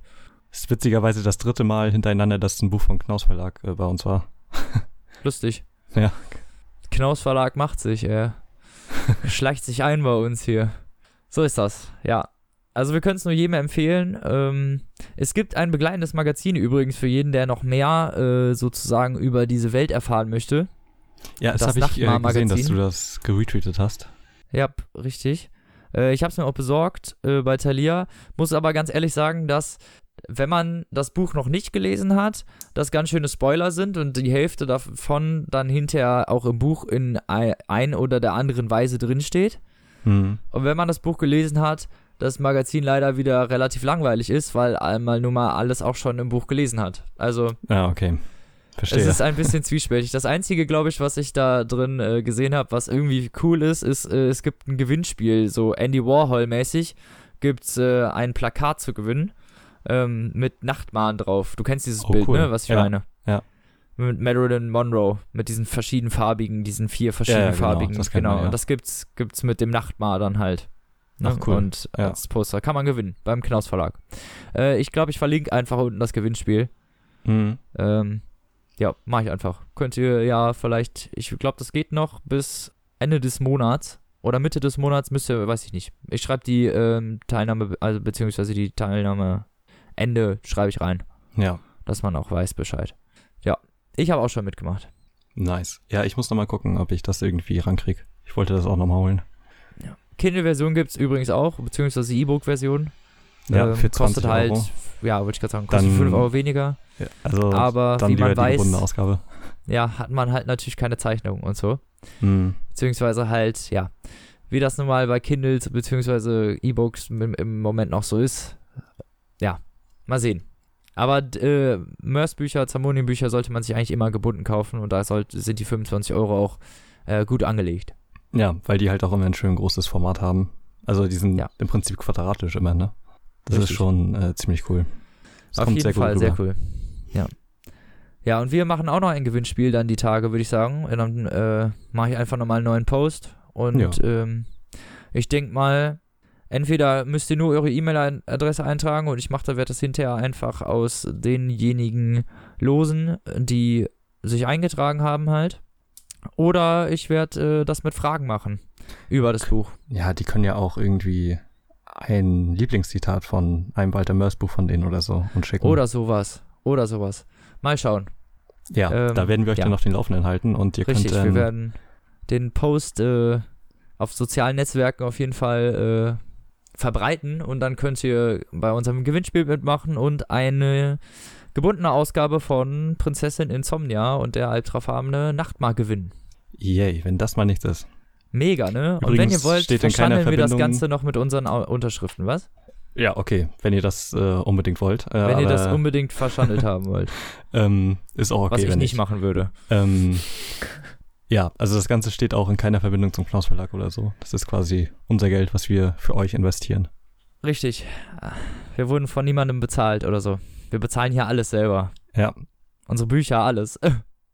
Das ist witzigerweise das dritte Mal hintereinander, dass ein Buch vom Knaus Verlag äh, bei uns war. [laughs] Lustig. Ja. Knaus Verlag macht sich, er [laughs] schleicht sich ein bei uns hier. So ist das, ja. Also wir können es nur jedem empfehlen. Ähm, es gibt ein begleitendes Magazin übrigens für jeden, der noch mehr äh, sozusagen über diese Welt erfahren möchte. Ja, das Das habe ich äh, gesehen, dass du das geretweetet hast. Ja, richtig. Äh, ich habe es mir auch besorgt äh, bei Thalia. Muss aber ganz ehrlich sagen, dass wenn man das Buch noch nicht gelesen hat, das ganz schöne Spoiler sind und die Hälfte davon dann hinterher auch im Buch in ei- ein oder der anderen Weise drinsteht. Hm. Und wenn man das Buch gelesen hat, das Magazin leider wieder relativ langweilig ist, weil einmal nur mal alles auch schon im Buch gelesen hat. Also Ja, okay. Verstehe. es ist ein bisschen zwiespältig. Das Einzige, glaube ich, was ich da drin äh, gesehen habe, was irgendwie cool ist, ist, äh, es gibt ein Gewinnspiel, so Andy Warhol-mäßig, gibt es äh, ein Plakat zu gewinnen ähm, mit Nachtmahn drauf. Du kennst dieses Oh, Bild, cool. ne, was ich Ja, meine? ja. mit Marilyn Monroe, mit diesen verschiedenfarbigen, diesen vier verschiedenfarbigen. genau, das kennt genau. man, ja. Und das gibt's, gibt's mit dem Nachtmar dann halt. Ne? Ach, cool. Und Ja. als Poster kann man gewinnen beim Knaus Verlag. Äh, ich glaube, ich verlinke einfach unten das Gewinnspiel. Mhm. Ähm, ja, mache ich einfach. Könnt ihr ja vielleicht, ich glaube, das geht noch bis Ende des Monats oder Mitte des Monats, müsst ihr, weiß ich nicht. Ich schreibe die ähm, Teilnahme, also beziehungsweise die Teilnahme Ende schreibe ich rein, Ja, dass man auch weiß Bescheid. Ja, ich habe auch schon mitgemacht. nice. Ja, ich muss noch mal gucken, ob ich das irgendwie rankrieg. Ich wollte das auch noch mal holen. Kindle-Version gibt es übrigens auch, beziehungsweise E-Book-Version. Ja, Ähm, für 20 kostet halt, Euro. ja, wollte ich gerade sagen, kostet Dann- 5 Euro weniger. Ja, also Aber wie man weiß, Ausgabe. ja, hat man halt natürlich keine Zeichnung und so. Mhm. Beziehungsweise halt, ja, wie das nun mal bei Kindles beziehungsweise E-Books im, im Moment noch so ist. Ja, mal sehen. Aber äh, Mörs-Bücher, Zamonien-Bücher sollte man sich eigentlich immer gebunden kaufen und da sollt, sind die 25 Euro auch äh, gut angelegt. Ja, weil die halt auch immer ein schön großes Format haben. Also die sind Ja. im Prinzip quadratisch immer, ne? Das Richtig. ist schon äh, ziemlich cool. Das Auf kommt jeden Fall sehr cool. Ja. Ja, und wir machen auch noch ein Gewinnspiel dann die Tage, würde ich sagen. Und dann äh, mache ich einfach nochmal einen neuen Post. Und Ja. ähm, ich denke mal, entweder müsst ihr nur eure E-Mail-Adresse eintragen und ich mache da werde das hinterher einfach aus denjenigen losen, die sich eingetragen haben halt. Oder ich werde äh, das mit Fragen machen über das Buch. Ja, die können ja auch irgendwie ein Lieblingszitat von einem Walter Mörs Buch von denen oder so und schicken. Oder sowas. Oder sowas. Mal schauen. ja, ähm, da werden wir euch ja. dann auf den Laufenden halten und ihr Richtig, könnt wir ähm, werden den Post äh, auf sozialen Netzwerken auf jeden Fall äh, verbreiten und dann könnt ihr bei unserem Gewinnspiel mitmachen und eine gebundene Ausgabe von Prinzessin Insomnia und der albtraumfarbene Nachtmar gewinnen. Yay, wenn das mal nichts ist. Mega, ne? und Übrigens wenn ihr wollt, verschandeln wir das Ganze noch mit unseren Unterschriften, was? Ja, okay, wenn ihr das äh, unbedingt wollt. Äh, wenn ihr das unbedingt verschandelt [laughs] haben wollt. ähm, ist auch okay, was ich nicht machen würde. Ähm, ja, also das Ganze steht auch in keiner Verbindung zum Knaus Verlag oder so. Das ist quasi unser Geld, was wir für euch investieren. Richtig. Wir wurden von niemandem bezahlt oder so. Wir bezahlen hier alles selber. Ja, Unsere Bücher, alles.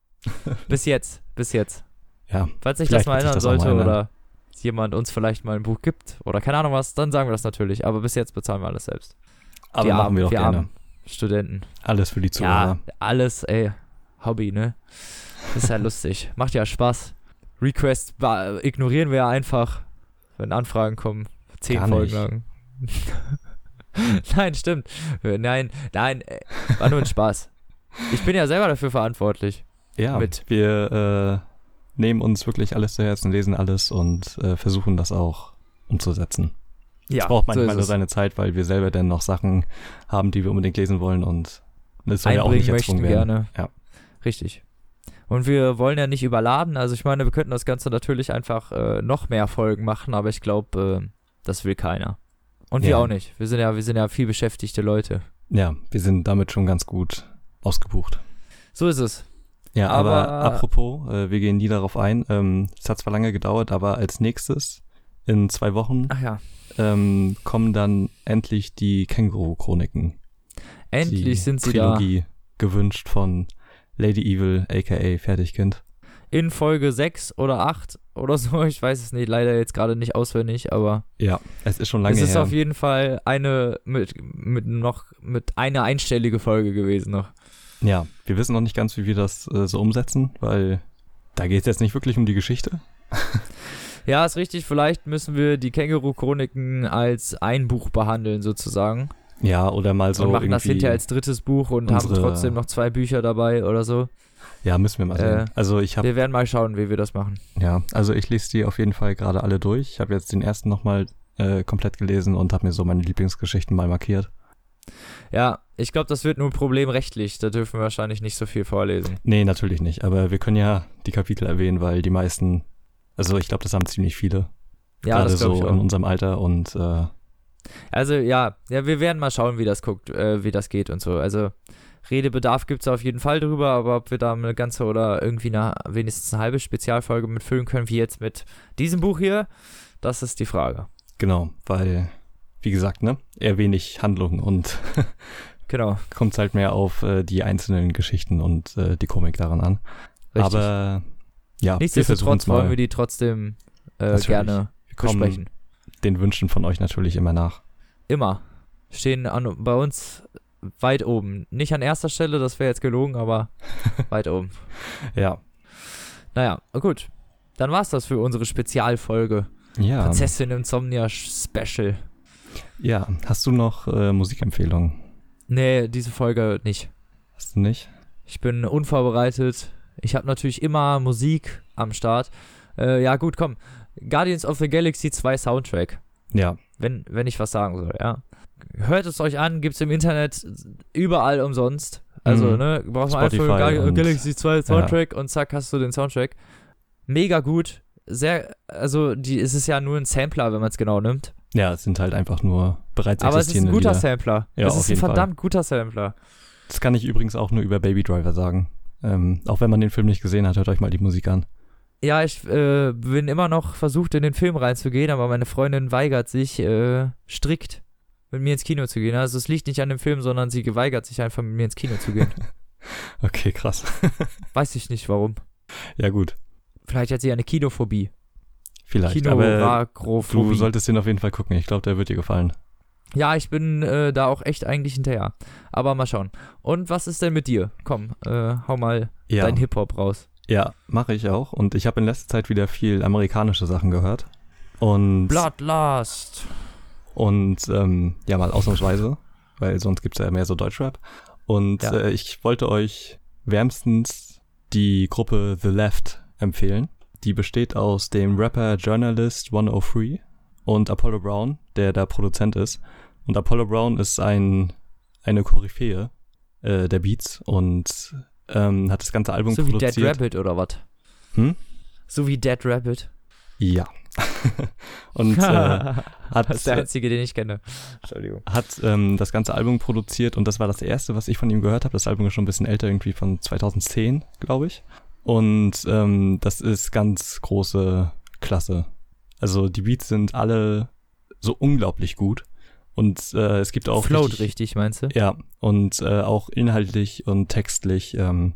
[laughs] bis jetzt, bis jetzt. ja, Falls sich das mal ändern das auch mal sollte oder jemand uns vielleicht mal ein Buch gibt oder keine Ahnung was, dann sagen wir das natürlich. Aber bis jetzt bezahlen wir alles selbst. aber die machen armen, wir doch gerne. Studenten. Alles für die Zuhörer. Ja, alles, ey. Hobby, ne? Ist ja [laughs] lustig. Macht ja Spaß. Requests ignorieren wir ja einfach, wenn Anfragen kommen. Zehn Folgen lang. [laughs] [laughs] nein, stimmt. Nein, nein, ey, war nur ein Spaß. Ich bin ja selber dafür verantwortlich. Ja, Mit. wir äh, nehmen uns wirklich alles zu Herzen, lesen alles und äh, versuchen das auch umzusetzen. Ja, es braucht so manchmal ist nur seine Zeit, weil wir selber dann noch Sachen haben, die wir unbedingt lesen wollen und das soll ja auch nicht möchten erzwungen werden. gerne. Ja. Richtig. Und wir wollen ja nicht überladen. Also ich meine, wir könnten das Ganze natürlich einfach äh, noch mehr Folgen machen, aber ich glaube, äh, das will keiner. Und wir Ja. auch nicht. Wir sind ja, wir sind ja viel beschäftigte Leute. Ja, wir sind damit schon ganz gut ausgebucht. So ist es. Ja, aber, Aber- apropos, äh, wir gehen nie darauf ein. Ähm, es hat zwar lange gedauert, aber als nächstes in zwei Wochen ja. ähm, kommen dann endlich die Känguru-Chroniken. Endlich die sind sie Trilogie gewünscht von Lady Evil, aka Fertigkind. In Folge 6 oder 8 oder so. [laughs] Ich weiß es nicht, leider jetzt gerade nicht auswendig, aber Ja, es ist schon lange es ist her. auf jeden Fall eine mit, mit noch mit einer einstellige Folge gewesen noch. ja, wir wissen noch nicht ganz, wie wir das äh, so umsetzen, weil da geht es jetzt nicht wirklich um die Geschichte. [laughs] Ja, ist richtig. Vielleicht müssen wir die Känguru-Chroniken als ein Buch behandeln, sozusagen. Ja, oder mal so und machen das hinterher als drittes Buch und haben trotzdem noch zwei Bücher dabei oder so. Ja, müssen wir mal sehen. Äh, also ich habe Wir werden mal schauen, wie wir das machen. Ja, also ich lese die auf jeden Fall gerade alle durch. Ich habe jetzt den ersten nochmal äh, komplett gelesen und habe mir so meine Lieblingsgeschichten mal markiert. Ja, ich glaube, das wird nur ein Problem rechtlich. Da dürfen wir wahrscheinlich nicht so viel vorlesen. Nee, natürlich nicht, aber wir können ja die Kapitel erwähnen, weil die meisten, also ich glaube, das haben ziemlich viele. Ja, gerade das so ich in auch. unserem Alter und äh, Also ja, ja, wir werden mal schauen, wie das guckt, äh, wie das geht und so. Also Redebedarf gibt es auf jeden Fall drüber, aber ob wir da eine ganze oder irgendwie eine wenigstens eine halbe Spezialfolge mitfüllen können, wie jetzt mit diesem Buch hier, das ist die Frage. genau, weil, wie gesagt, ne, eher wenig Handlung und [laughs] Genau, kommt es halt mehr auf äh, die einzelnen Geschichten und äh, die Komik daran an. richtig. Aber ja, Nichtsdestotrotz es wollen wir die trotzdem äh, gerne besprechen. den Wünschen von euch natürlich immer nach. Immer. Stehen an, bei uns weit oben. Nicht an erster Stelle, das wäre jetzt gelogen, aber [laughs] weit oben. Ja. Naja, gut. Dann war's das für unsere Spezialfolge. Ja. Prinzessin Insomnia Special. Ja. Hast du noch äh, Musikempfehlungen? Nee, diese Folge nicht. Hast du nicht? Ich bin unvorbereitet. Ich habe natürlich immer Musik am Start. Äh, ja, gut, komm. Guardians of the Galaxy 2 Soundtrack. Ja. Wenn, wenn ich was sagen soll, ja. Hört es euch an, gibt's im Internet überall umsonst. Also, Mhm. ne, brauchst du einfach the Galaxy 2 Soundtrack und zack, hast du den Soundtrack. Mega gut. Sehr, also, die, es ist ja nur ein Sampler, wenn man es genau nimmt. Ja, es sind halt einfach nur bereits Aber es ist ein existierende guter Lieder. Sampler. Ja, es ist ein jeden Fall. verdammt guter Sampler. Das kann ich übrigens auch nur über Baby Driver sagen. Ähm, auch wenn man den Film nicht gesehen hat, hört euch mal die Musik an. Ja, ich äh, bin immer noch versucht, in den Film reinzugehen, aber meine Freundin weigert sich äh, strikt, mit mir ins Kino zu gehen. Also es liegt nicht an dem Film, sondern sie weigert sich einfach, mit mir ins Kino zu gehen. [laughs] Okay, krass. [laughs] Weiß ich nicht warum. ja, gut. Vielleicht hat sie eine Kinophobie. Vielleicht. aber du solltest den auf jeden Fall gucken. Ich glaube, der wird dir gefallen. Ja, ich bin äh, da auch echt eigentlich hinterher. Aber mal schauen. Und was ist denn mit dir? Komm, äh, hau mal Ja, dein Hip-Hop raus. ja mache ich auch. Und ich habe in letzter Zeit wieder viel amerikanische Sachen gehört. Und, Bloodlust. Und ähm, ja, mal ausnahmsweise, weil sonst gibt's ja mehr so Deutschrap. Und Ja. äh, ich wollte euch wärmstens die Gruppe The Left empfehlen. Die besteht aus dem Rapper Journalist 103 und Apollo Brown, der da Produzent ist. Und Apollo Brown ist ein, eine Koryphäe äh, der Beats und ähm, hat das ganze Album So wie produziert. Dead Rabbit oder was? Hm? So wie Dead Rabbit. Ja. [laughs] und äh, [laughs] hat, das ist der einzige, den ich kenne. Entschuldigung. hat ähm, das ganze Album produziert und das war das erste, was ich von ihm gehört habe. Das Album ist schon ein bisschen älter, irgendwie von 2010, glaube ich. Und ähm, das ist ganz große Klasse. Also die Beats sind alle so unglaublich gut und äh, es gibt auch Float richtig, meinst du? Ja, und äh, auch inhaltlich und textlich ähm,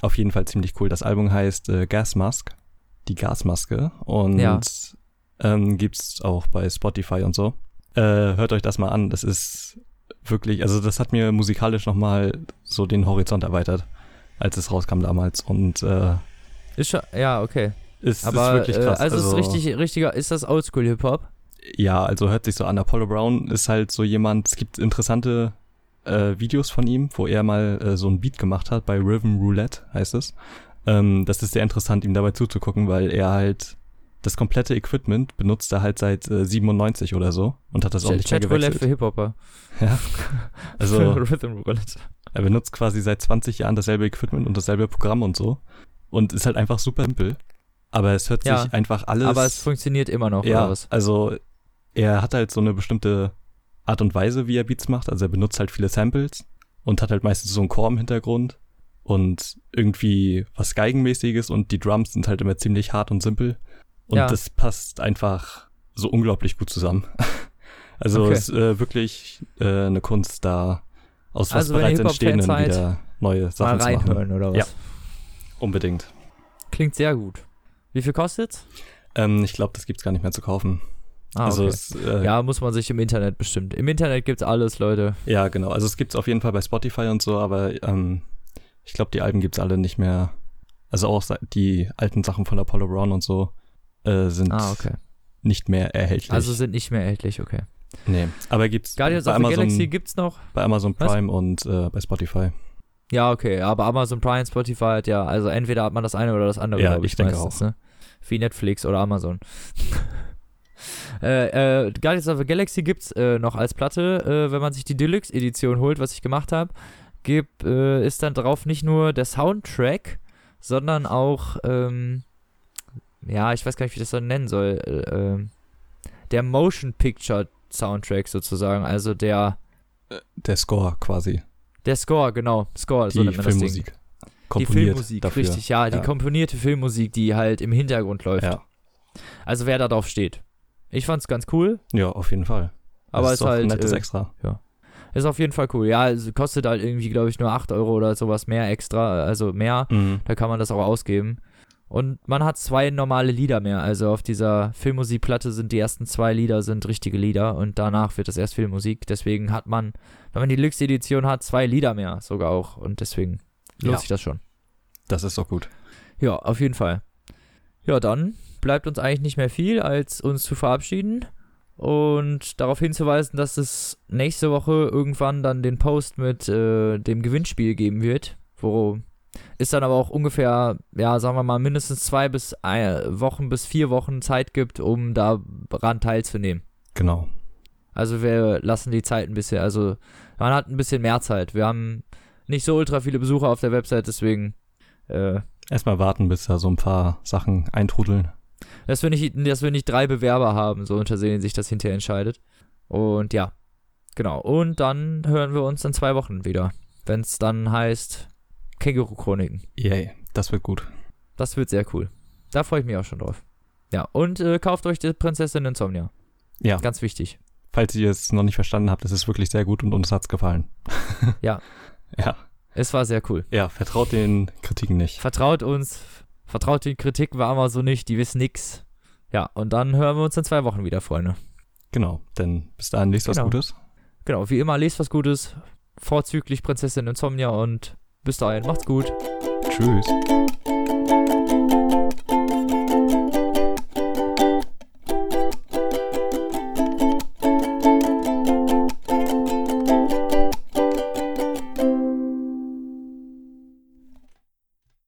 auf jeden Fall ziemlich cool. Das Album heißt äh, Gas Mask, die Gasmaske und Ja. ähm, gibt's auch bei Spotify und so. Äh, hört euch das mal an. Das ist wirklich, also das hat mir musikalisch nochmal so den Horizont erweitert, als es rauskam damals und äh, Ist schon, ja, okay. ist, Aber ist wirklich krass. Äh, also, ist richtig, richtiger, ist das Oldschool Hip-Hop? Ja, also hört sich so an. Apollo Brown ist halt so jemand, es gibt interessante äh, Videos von ihm, wo er mal äh, so ein Beat gemacht hat, bei Rhythm Roulette heißt es. Ähm, das ist sehr interessant, ihm dabei zuzugucken, weil er halt das komplette Equipment benutzt er halt seit äh, 97 oder so und hat das auch nicht mehr Chat für gewechselt. Hip-Hopper. Ja. [laughs] Also Rhythm Roulette. er benutzt quasi seit 20 Jahren dasselbe Equipment und dasselbe Programm und so und ist halt einfach super simpel. Aber es hört Ja. sich einfach alles Aber es funktioniert immer noch, ja, also er hat halt so eine bestimmte Art und Weise, wie er Beats macht. Also er benutzt halt viele Samples und hat halt meistens so einen Chor im Hintergrund und irgendwie was Geigenmäßiges und die Drums sind halt immer ziemlich hart und simpel. Und Ja. das passt einfach so unglaublich gut zusammen. [laughs] Also Okay. es ist äh, wirklich äh, eine Kunst, da aus was Also, bereits Entstehenden seid, wieder neue Mal Sachen zu machen. reinhören, oder was? Ja. Unbedingt. Klingt sehr gut. Wie viel kostet's? Ähm, ich glaube, das gibt's gar nicht mehr zu kaufen. Ah, also okay. es, äh, ja, muss man sich im Internet bestimmt. Im Internet gibt's alles, Leute. Ja, genau. Also es gibt's auf jeden Fall bei Spotify und so, aber ähm, ich glaube, die Alben gibt's alle nicht mehr. Also auch die alten Sachen von Apollo Brown und so äh, sind Ah, okay. nicht mehr erhältlich. Also sind nicht mehr erhältlich, okay. nee, aber gibt's Guardians bei of the Amazon, Galaxy gibt's noch? bei Amazon Was? Prime und äh, bei Spotify. Ja, okay. Aber Amazon Prime, Spotify hat ja, also entweder hat man das eine oder das andere, Ja, ich, ich denke meistens, Ne? Wie Netflix oder Amazon. [laughs] äh, äh, Guardians of the Galaxy gibt's äh, noch als Platte, äh, wenn man sich die Deluxe-Edition holt, was ich gemacht habe, gibt, äh, ist dann drauf nicht nur der Soundtrack, sondern auch, ähm, ja, ich weiß gar nicht, wie ich das so nennen soll, äh, ähm, der Motion Picture Soundtrack sozusagen, also der, Der Score quasi. der Score, genau, Score, so die nennt man das Ding. Filmmusik. Die Komponiert Filmmusik, dafür. richtig, ja, die Ja. komponierte Filmmusik, die halt im Hintergrund läuft. Ja. Also wer da drauf steht. Ich fand's ganz cool, ja, auf jeden Fall. aber es ist halt. ein nettes äh, Extra. Ist auf jeden Fall cool. Ja, es kostet halt irgendwie, glaube ich, nur 8 Euro oder sowas mehr extra, also mehr. Mhm. Da kann man das auch ausgeben. Und man hat zwei normale Lieder mehr. Also auf dieser Filmmusikplatte sind die ersten zwei Lieder sind richtige Lieder und danach wird es erst Filmmusik. Deswegen hat man, wenn man die Deluxe-Edition hat, zwei Lieder mehr sogar auch. Und deswegen lohnt Ja. sich das schon. Das ist doch gut. Ja, auf jeden Fall. Ja, dann bleibt uns eigentlich nicht mehr viel, als uns zu verabschieden und darauf hinzuweisen, dass es nächste Woche irgendwann dann den Post mit äh, dem Gewinnspiel geben wird, wo es dann aber auch ungefähr, ja, sagen wir mal, mindestens zwei bis äh, Wochen bis vier Wochen Zeit gibt, um daran teilzunehmen. Genau. Also wir lassen die Zeit ein bisschen, also man hat ein bisschen mehr Zeit. Wir haben nicht so ultra viele Besucher auf der Website, deswegen äh, Erstmal warten, bis da so ein paar Sachen eintrudeln. Dass wir nicht, dass wir nicht drei Bewerber haben, so unter denen sich das hinterher entscheidet. Und ja, genau. Und dann hören wir uns in zwei Wochen wieder, wenn es dann heißt Känguru-Chroniken. Yay, das wird gut. Das wird sehr cool. Da freue ich mich auch schon drauf. Ja, und äh, kauft euch die Prinzessin Insomnia. Ja, Ganz wichtig. falls ihr es noch nicht verstanden habt, es ist wirklich sehr gut und uns hat's gefallen. Ja. [laughs] Ja, Es war sehr cool. ja, vertraut den Kritiken nicht. Vertraut uns, vertraut den Kritiken war immer so nicht, die wissen nix. Ja, und dann hören wir uns in zwei Wochen wieder, Freunde. Genau, denn bis dahin lest was Genau. Gutes. Genau, wie immer, lest was Gutes. Vorzüglich Prinzessin Insomnia und bis dahin, macht's gut. Tschüss.